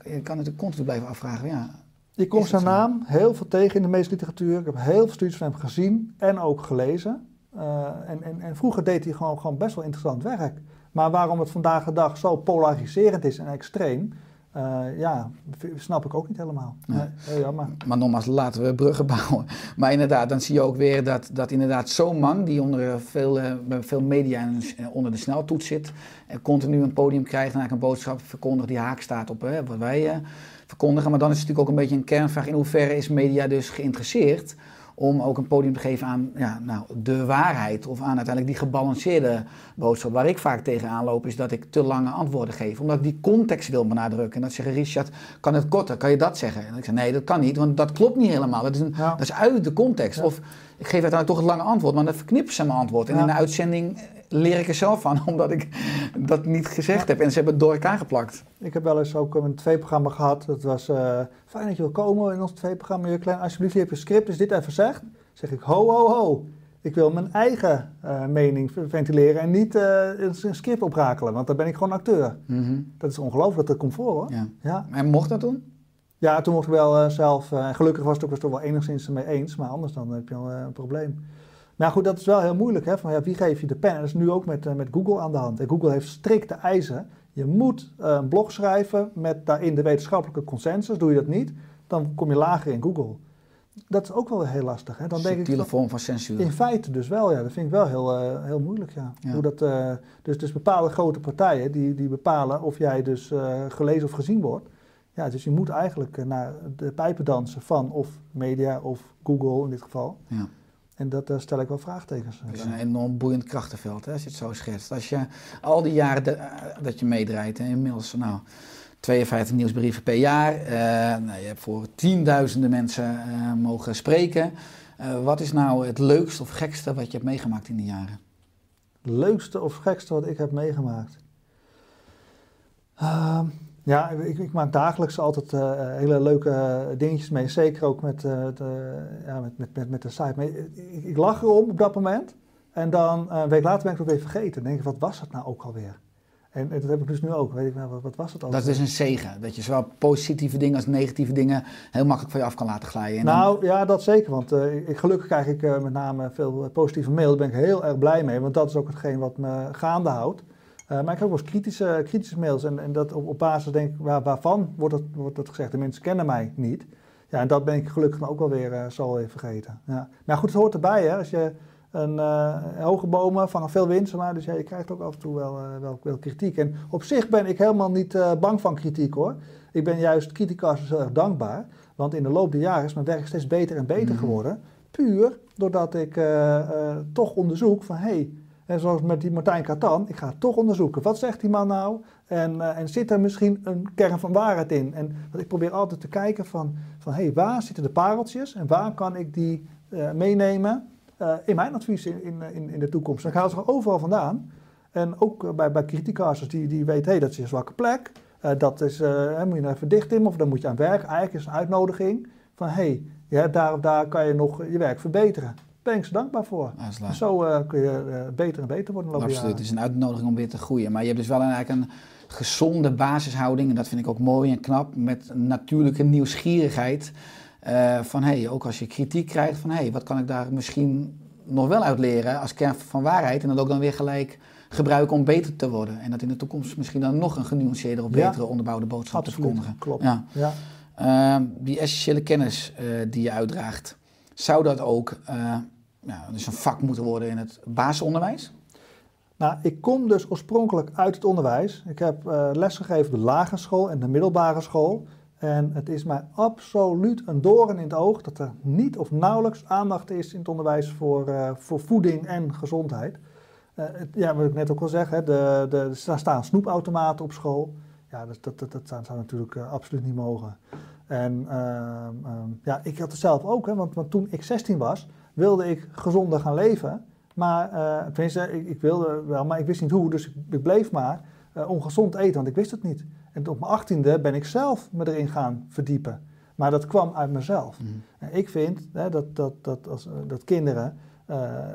Je kan natuurlijk continu blijven afvragen. Ja, Je komt Is zijn naam heel veel tegen in de meeste literatuur. Ik heb heel veel studies van hem gezien en ook gelezen. Eh, en, en, en vroeger deed hij gewoon, gewoon best wel interessant werk. Maar waarom het vandaag de dag zo polariserend is en extreem, eh, ja, snap ik ook niet helemaal. Heel jammer. Maar nogmaals, laten we bruggen bouwen. Maar inderdaad, dan zie je ook weer dat, dat inderdaad zo'n man die onder eh, veel, eh, veel media en, onder de sneltoets zit, en continu een podium krijgt en eigenlijk een boodschap verkondigt die haak staat op wat wij eh, verkondigen. Maar dan is het natuurlijk ook een beetje een kernvraag, in hoeverre is media dus geïnteresseerd om ook een podium te geven aan ja, nou, de waarheid of aan uiteindelijk die gebalanceerde boodschap. Waar ik vaak tegenaan loop is dat ik te lange antwoorden geef, omdat ik die context wil benadrukken. En dat zeggen Richard, kan het korter, kan je dat zeggen? En ik zeg nee, dat kan niet, want dat klopt niet helemaal. Dat is, een, Ja. dat is uit de context. Ja. Of ik geef uiteindelijk toch het lange antwoord, maar dan verknippen ze mijn antwoord. En in de uitzending leer ik er zelf van, omdat ik dat niet gezegd heb. En ze hebben het door elkaar geplakt. Ik heb wel eens ook een tv-programma gehad. Dat was eh, fijn dat je wil komen in ons tv-programma. Heer Klein, alsjeblieft, je hebt je script, is dit even zegt. zeg ik, ho, ho, ho. Ik wil mijn eigen eh, mening ventileren en niet eh, een script oprakelen, want dan ben ik gewoon acteur. Mhm. Dat is ongelooflijk, dat komt voor hoor. Ja. Ja, En mocht dat doen? ja toen mocht ik wel zelf, gelukkig was het ook was toch wel enigszins ermee eens, maar anders dan heb je al een probleem. Maar goed, dat is wel heel moeilijk. Hè? Van, ja, wie geef je de pen? En dat is nu ook met, eh, met Google aan de hand. En Google heeft strikte eisen. Je moet eh, een blog schrijven met daarin de wetenschappelijke consensus. Doe je dat niet, dan kom je lager in Google. Dat is ook wel heel lastig. Hè? Dan denk ik, van- vorm van censuur. in feite dus wel, ja. Dat vind ik wel heel, eh, heel moeilijk, ja. Ja. Hoe dat, dus, dus bepaalde grote partijen, die, die bepalen of jij dus gelezen of gezien wordt. Ja, dus je moet eigenlijk naar de pijpen dansen van of media of Google in dit geval. Ja. En dat, daar stel ik wel vraagtekens Het is een enorm boeiend krachtenveld, hè, als je het zo schetst. Als je al die jaren de- eh, dat je meedraait, hè, inmiddels nou, 52 nieuwsbrieven per jaar. eh, nou, je hebt voor tienduizenden mensen eh, mogen spreken. Eh, wat is nou het leukste of gekste wat je hebt meegemaakt in die jaren? Leukste of gekste wat ik heb meegemaakt? Ja, ik, ik maak dagelijks altijd eh, hele leuke dingetjes mee. Zeker ook met, eh, de, ja, met, met, met, met de site. Maar ik, ik lach erom op dat moment. En dan eh, een week later ben ik het weer vergeten. Dan denk ik, wat was het nou ook alweer? En, en dat heb ik dus nu ook. Weet ik, nou, wat, wat was het ook? Dat is een zegen. Dat je zowel positieve dingen als negatieve dingen heel makkelijk van je af kan laten glijden. En dan- Nou ja, dat zeker. Want eh, ik, gelukkig krijg ik eh, met name veel eh, positieve mail. Daar ben ik heel erg blij mee. Want dat is ook hetgeen wat me gaande houdt. Eh, maar ik heb ook wel eens kritische, kritische mails. En, en dat op, op basis denk ik, waar, waarvan wordt dat, wordt dat gezegd? De mensen kennen mij niet. Ja, en dat ben ik gelukkig ook wel weer eh, zo weer vergeten. Ja. Maar goed, het hoort erbij hè. Als je een eh, hoge bomen vangen veel wind, zeg maar. Dus ja, je krijgt ook af en toe wel, wel, wel kritiek. En op zich ben ik helemaal niet bang van kritiek hoor. Ik ben juist criticasters heel erg dankbaar. Want in de loop der jaren is mijn werk steeds beter en beter Mhm. geworden. Puur doordat ik toch onderzoek van... Hey, en zoals met die Martijn Katan, ik ga toch onderzoeken. Wat zegt die man nou? En, eh, en zit er misschien een kern van waarheid in? En ik probeer altijd te kijken van, van hey, waar zitten de pareltjes? En waar kan ik die eh, meenemen eh, in mijn advies in, in, in, de toekomst? Dan gaan ze er overal vandaan. En ook bij, bij die, die weten, hey, dat is een zwakke plek. Dat is, moet je nou even dicht in of dan moet je aan werk. Eigenlijk is een uitnodiging van, hey, je hebt daar of daar kan je nog je werk verbeteren. Daar ben ik ze dankbaar voor. Zo eh, kun je eh, beter en beter worden Absoluut, het is een uitnodiging om weer te groeien. Maar je hebt dus wel een, eigenlijk een gezonde basishouding, en dat vind ik ook mooi en knap, met natuurlijke nieuwsgierigheid. eh, van hey, ook als je kritiek krijgt, van hey, wat kan ik daar misschien nog wel uit leren als kern van waarheid. En dat ook dan weer gelijk gebruiken om beter te worden. En dat in de toekomst misschien dan nog een genuanceerder of Ja. betere onderbouwde boodschap te verkondigen. klopt. Ja. Ja. Ehm, die essentiële kennis die je uitdraagt, zou dat ook ja, dus een vak moeten worden in het basisonderwijs? Nou, ik kom dus oorspronkelijk uit het onderwijs. Ik heb uh, lesgegeven op de lagere school en de middelbare school. En het is mij absoluut een doorn in het oog dat er niet of nauwelijks aandacht is in het onderwijs voor, uh, voor voeding en gezondheid. Het, ja, wat ik net ook al zeg, hè, de, de, er staan snoepautomaten op school. Ja, dat, dat, dat, dat zou natuurlijk absoluut niet mogen. En ehm, ehm, ja, ik had het zelf ook, hè, want, want toen ik 16 was, wilde ik gezonder gaan leven. Maar tenminste, ik, ik, wilde wel, maar ik wist niet hoe, dus ik, ik bleef maar uh, ongezond eten, want ik wist het niet. En op mijn achttiende ben ik zelf me erin gaan verdiepen. Maar dat kwam uit mezelf. Mm. En ik vind hè, dat, dat, dat, als, uh, dat kinderen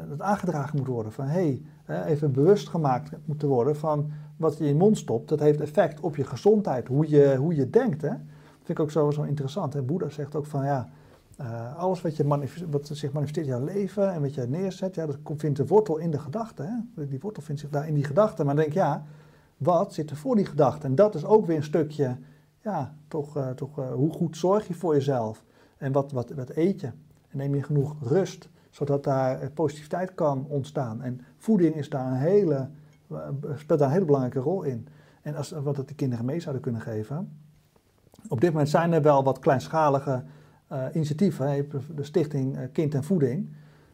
dat aangedragen moet worden van hé, hey, even bewust gemaakt moeten worden van wat je in je mond stopt, dat heeft effect op je gezondheid, hoe je, hoe je denkt. Hè? Dat vind ik ook zo, zo interessant. Hè? Boeddha zegt ook van ja, uh, alles wat, je zich manifesteert in jouw leven en wat je neerzet, ja, dat vindt de wortel in de gedachte. Die wortel vindt zich daar in die gedachte. Maar denk ja, wat zit er voor die gedachte? En dat is ook weer een stukje, ja, toch, uh, toch uh, hoe goed zorg je voor jezelf? En wat, wat, wat eet je? En neem je genoeg rust, zodat daar positiviteit kan ontstaan? En voeding is daar een hele, speelt daar een hele belangrijke rol in. En als, wat het de kinderen mee zouden kunnen geven. Op dit moment zijn er wel wat kleinschalige uh, initiatieven, de Stichting Kind en Voeding.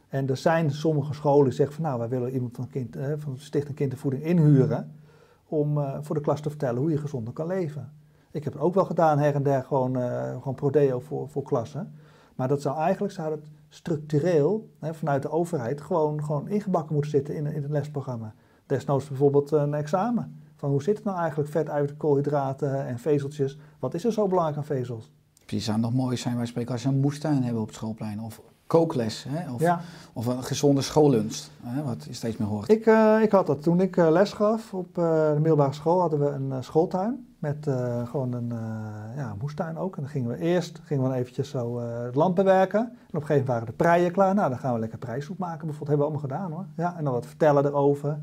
En er zijn sommige scholen die zeggen van nou, wij willen iemand van, kind, uh, van Stichting Kind en Voeding inhuren om uh, voor de klas te vertellen hoe je gezonder kan leven. Ik heb het ook wel gedaan her en der, gewoon, gewoon prodeo voor, voor klassen. Maar dat zou eigenlijk zou het structureel hè, vanuit de overheid gewoon, gewoon ingebakken moeten zitten in, in het lesprogramma. Desnoods bijvoorbeeld een examen. Van hoe zit het nou eigenlijk vet uit koolhydraten en vezeltjes? Wat is er zo belangrijk aan vezels? Het zou nog mooi zijn, wij spreken als je een moestuin hebben op het schoolplein. Of kookles, hè? Of, ja. of een gezonde schoollunch, hè? wat je steeds meer hoort. Ik, uh, ik had dat toen ik uh, les gaf op uh, de middelbare school, hadden we een schooltuin. Met gewoon een ja, moestuin ook. En dan gingen we eerst gingen we eventjes zo het land bewerken. En op een gegeven moment waren de preien klaar. Nou, dan gaan we lekker prijssoep maken. Bijvoorbeeld hebben we allemaal gedaan hoor. Ja, en dan wat vertellen erover.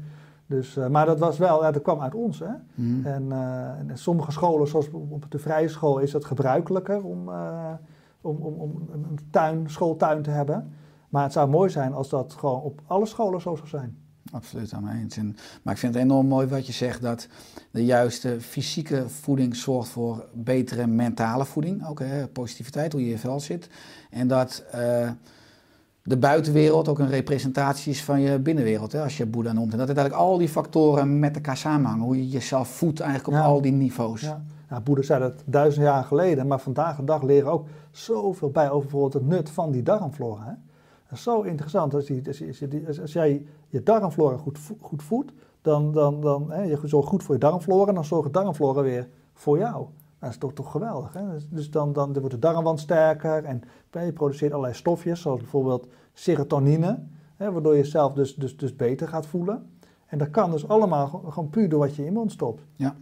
Dus, uh, maar dat was wel, ja, dat kwam uit ons. Hè? Mm. En, uh, en, sommige scholen, zoals op de vrije school, is het gebruikelijker om, uh, om, om, om, een tuin, schooltuin te hebben. Maar het zou mooi zijn als dat gewoon op alle scholen zo zou zijn. Absoluut, aan eens. En, maar ik vind het enorm mooi wat je zegt, dat de juiste fysieke voeding zorgt voor betere mentale voeding. Ook hè, positiviteit, hoe je in je vel zit. En dat de buitenwereld ook een representatie is van je binnenwereld, hè, als je Boeddha noemt. En dat eigenlijk al die factoren met elkaar samenhangen, hoe je jezelf voedt eigenlijk op al die niveaus. Ja. Ja, Boeddha zei dat duizend jaar geleden, maar vandaag de dag leren ook zoveel bij over bijvoorbeeld het nut van die darmflora. Hè? Dat is zo interessant. Als, als, jij je darmflora goed, goed voedt, dan, dan, dan hè, je zorgt goed voor je darmflora en dan zorgt de darmflora weer voor jou. Dat is toch, toch geweldig. Hè? Dus dan, dan wordt de darmwand sterker en je produceert allerlei stofjes, zoals bijvoorbeeld serotonine, hè, waardoor je jezelf dus, dus, dus beter gaat voelen. En dat kan dus allemaal gewoon puur door wat je in je mond stopt. Ja.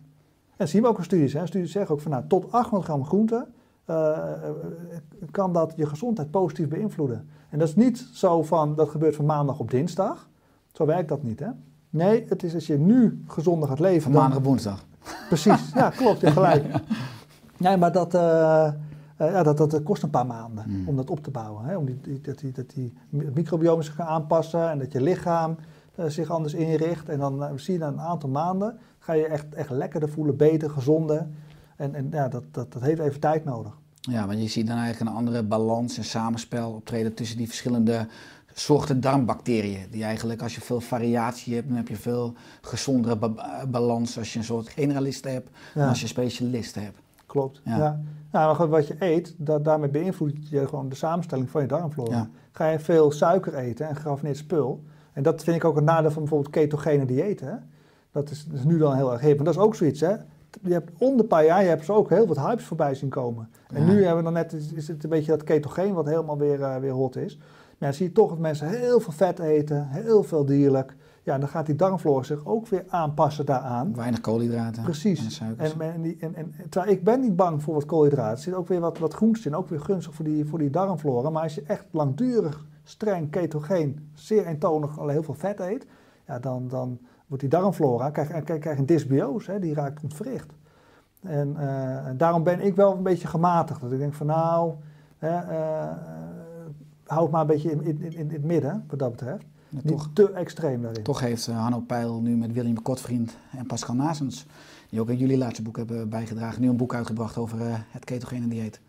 En zien we ook in studies. Hè? Studies zeggen ook van nou, tot 800 gram groente uh, kan dat je gezondheid positief beïnvloeden. En dat is niet zo van dat gebeurt van maandag op dinsdag. Zo werkt dat niet. Hè? Nee, het is als je nu gezonder gaat leven. Van maandag op woensdag. Precies, ja, klopt, je gelijk. Nee, maar dat, uh, ja, dat, dat kost een paar maanden mm. om dat op te bouwen. Hè? Om die, die, dat, die, dat die microbiome zich gaan aanpassen en dat je lichaam uh, zich anders inricht. En dan zie je na een aantal maanden, ga je echt, echt lekkerder voelen, beter, gezonder. En, en ja, dat, dat, dat heeft even tijd nodig. Ja, want je ziet dan eigenlijk een andere balans en samenspel optreden tussen die verschillende soorten darmbacteriën. Die eigenlijk, als je veel variatie hebt, dan heb je veel gezondere ba balans als je een soort generalist hebt ja. dan als je specialisten hebt. Klopt, ja. ja. Nou, maar wat je eet, dat, daarmee beïnvloed je gewoon de samenstelling van je darmflora. Ja. Ga je veel suiker eten en geraffineerd spul, en dat vind ik ook een nadeel van bijvoorbeeld ketogene diëten. Hè? Dat, is, dat is nu dan heel erg hip. Maar dat is ook zoiets, hè. Je hebt om de paar jaar je hebt ze ook heel wat hypes voorbij zien komen. En nu hebben we dan net, is, is het een beetje dat ketogeen wat helemaal weer, uh, weer hot is. Maar dan zie je toch dat mensen heel veel vet eten, heel veel dierlijk. Ja, dan gaat die darmflora zich ook weer aanpassen daaraan. Weinig koolhydraten. Precies. En, en, en, en, terwijl ik ben niet bang voor wat koolhydraten. Er zit ook weer wat, wat groentes in, ook weer gunstig voor die, voor die darmflora. Maar als je echt langdurig streng ketogeen, zeer eentonig, al heel veel vet eet, ja, dan, dan wordt die darmflora, krijg, krijg, krijg een dysbiose, hè, die raakt ontwricht. En uh, daarom ben ik wel een beetje gematigd. Dat ik denk van nou, uh, hou het maar een beetje in, in, in, in het midden, wat dat betreft. Maar Niet toch, te extreem daarin. toch heeft eh, Hanno Peil nu met William Kotvriend en Pascal Nazens, die ook in jullie laatste boek hebben bijgedragen, nu een boek uitgebracht over eh, het ketogene dieet.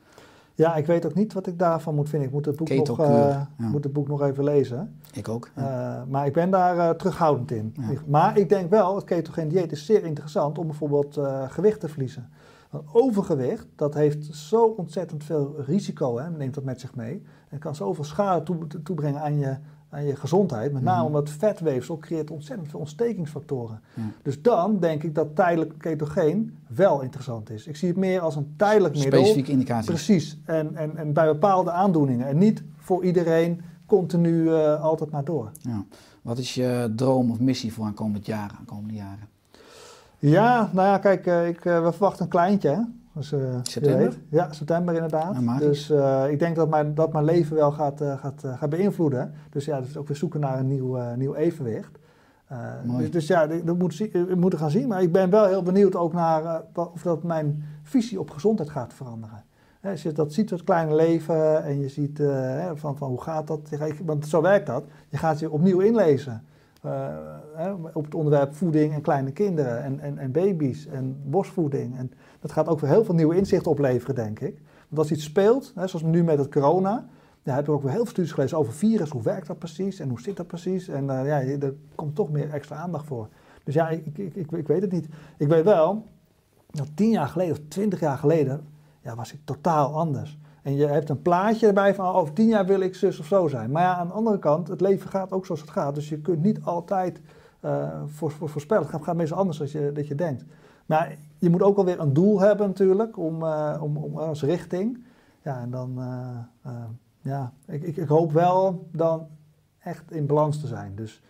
Ja, ik weet ook niet wat ik daarvan moet vinden. Ik moet het boek, nog, eh, ja. moet het boek nog even lezen. Ik ook. ja. Maar ik ben daar terughoudend in. Ja. Maar ik denk wel, het ketogeen dieet is zeer interessant om bijvoorbeeld gewicht te verliezen. Want overgewicht, dat heeft zo ontzettend veel risico, hè, neemt dat met zich mee. En kan zoveel schade toe- toe- toebrengen aan je, aan je gezondheid. Met name Mhm. omdat vetweefsel creëert ontzettend veel ontstekingsfactoren. Ja. Dus dan denk ik dat tijdelijk ketogeen wel interessant is. Ik zie het meer als een tijdelijk middel. Specifieke indicaties. Precies. En, en, en bij bepaalde aandoeningen. En niet voor iedereen continu eh, altijd maar door. Ja. Wat is je droom of missie voor aankomend jaar, aankomende jaren? Ja, nou ja, kijk, eh, ik, eh, we verwachten een kleintje. Hè? Dus, eh, September? Ja, september inderdaad. Dus eh, ik denk dat mijn, dat mijn leven wel gaat, eh, gaat, gaat beïnvloeden. Dus ja, dus ook weer zoeken naar een nieuw, nieuw evenwicht. Mooi. dus, dus ja, dat moet, we moeten gaan zien. Maar ik ben wel heel benieuwd ook naar of dat mijn visie op gezondheid gaat veranderen. Als je dat ziet, het kleine leven, en je ziet van, van hoe gaat dat, want zo werkt dat. Je gaat je opnieuw inlezen hè, op het onderwerp voeding en kleine kinderen en, en, en baby's en borstvoeding. En dat gaat ook weer heel veel nieuwe inzichten opleveren, denk ik. Want als iets speelt, hè, zoals nu met het corona, ja, heb ik ook weer heel veel studies gelezen over virus. Hoe werkt dat precies en hoe zit dat precies? En eh, ja, er komt toch meer extra aandacht voor. Dus ja, ik, ik, ik, ik weet het niet. Ik weet wel dat tien jaar geleden of twintig jaar geleden, ja, was ik totaal anders. En je hebt een plaatje erbij van over tien jaar wil ik zus of zo zijn. Maar ja, aan de andere kant, het leven gaat ook zoals het gaat. Dus je kunt niet altijd eh, voor, voor, voorspellen. Het gaat, gaat meestal anders dan je, dat je denkt. Maar je moet ook alweer een doel hebben natuurlijk, om, eh, om, om als richting. Ja, en dan, eh, eh, ja, ik, ik, ik hoop wel dan echt in balans te zijn. Dus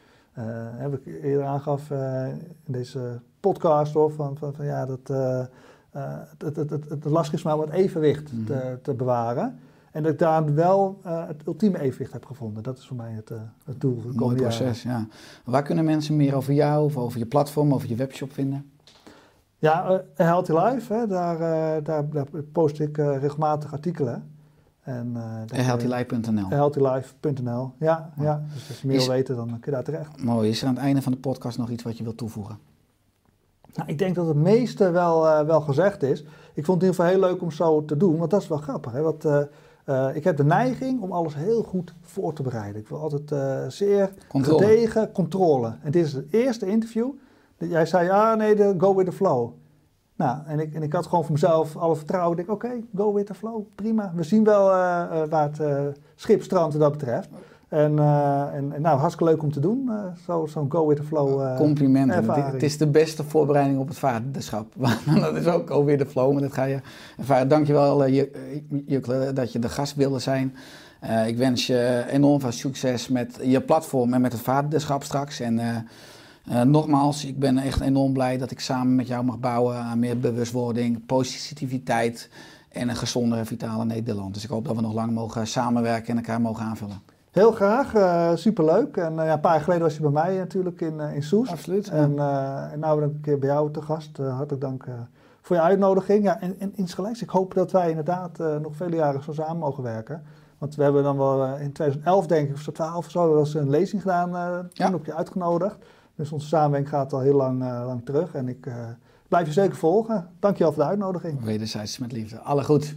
heb ik eerder aangaf in deze podcast of van, van, van ja, dat het, het, het, het lastig is maar om het evenwicht Mhm. te, te bewaren. En dat ik daar wel het ultieme evenwicht heb gevonden. Dat is voor mij het, eh, het doel. Mooi proces, ja. Waar kunnen mensen meer over jou of over je platform, over je webshop vinden? Ja, eh, Healthy Life, hè, daar, eh, daar, daar post ik eh, regelmatig artikelen. En, eh, healthylife.nl. healthylife.nl. Ja, ja, dus als je meer wil weten, dan kun je daar terecht. Mooi. Is er aan het einde van de podcast nog iets wat je wilt toevoegen? Nou, ik denk dat het meeste wel, wel gezegd is. Ik vond het in ieder geval heel leuk om zo te doen, want dat is wel grappig. Hè? Want, ik heb de neiging om alles heel goed voor te bereiden. Ik wil altijd zeer Controle. gedegen controle. En dit is het eerste interview. Jij zei, ja nee, de, go with the flow. Nou, en ik, en ik had gewoon voor mezelf alle vertrouwen. Ik denk, oké, go with the flow, prima. We zien wel eh, eh, waar het eh, schip strandt wat dat betreft. En, eh, en, en nou, hartstikke leuk om te doen. eh, zo- Zo'n go with the flow eh, Complimenten. Het, het is de beste voorbereiding op het vaderschap. dat is ook alweer de flow, maar dat ga je ervaren. Dankjewel uh, Jukle dat je de gast wilde zijn. Uh, ik wens je enorm veel succes met je platform en met het vaderschap straks. En uh, uh, nogmaals, ik ben echt enorm blij dat ik samen met jou mag bouwen aan meer bewustwording, positiviteit en een gezonder, vitale Nederland. Dus ik hoop dat we nog lang mogen samenwerken en elkaar mogen aanvullen. Heel graag, uh, superleuk. En uh, ja, een paar jaar geleden was je bij mij natuurlijk in, in Soest. Absoluut. En, en nou ben ik een keer bij jou te gast. hartelijk dank voor je uitnodiging. Ja, en, en insgelijks, ik hoop dat wij inderdaad nog vele jaren zo samen mogen werken. Want we hebben dan wel in 2011, denk ik, of zo 12 of zo, een lezing gedaan. toen ja. op je uitgenodigd. Dus onze samenwerking gaat al heel lang, lang terug. En ik blijf je zeker volgen. Dankjewel voor de uitnodiging. Wederzijds met liefde. Alle goed.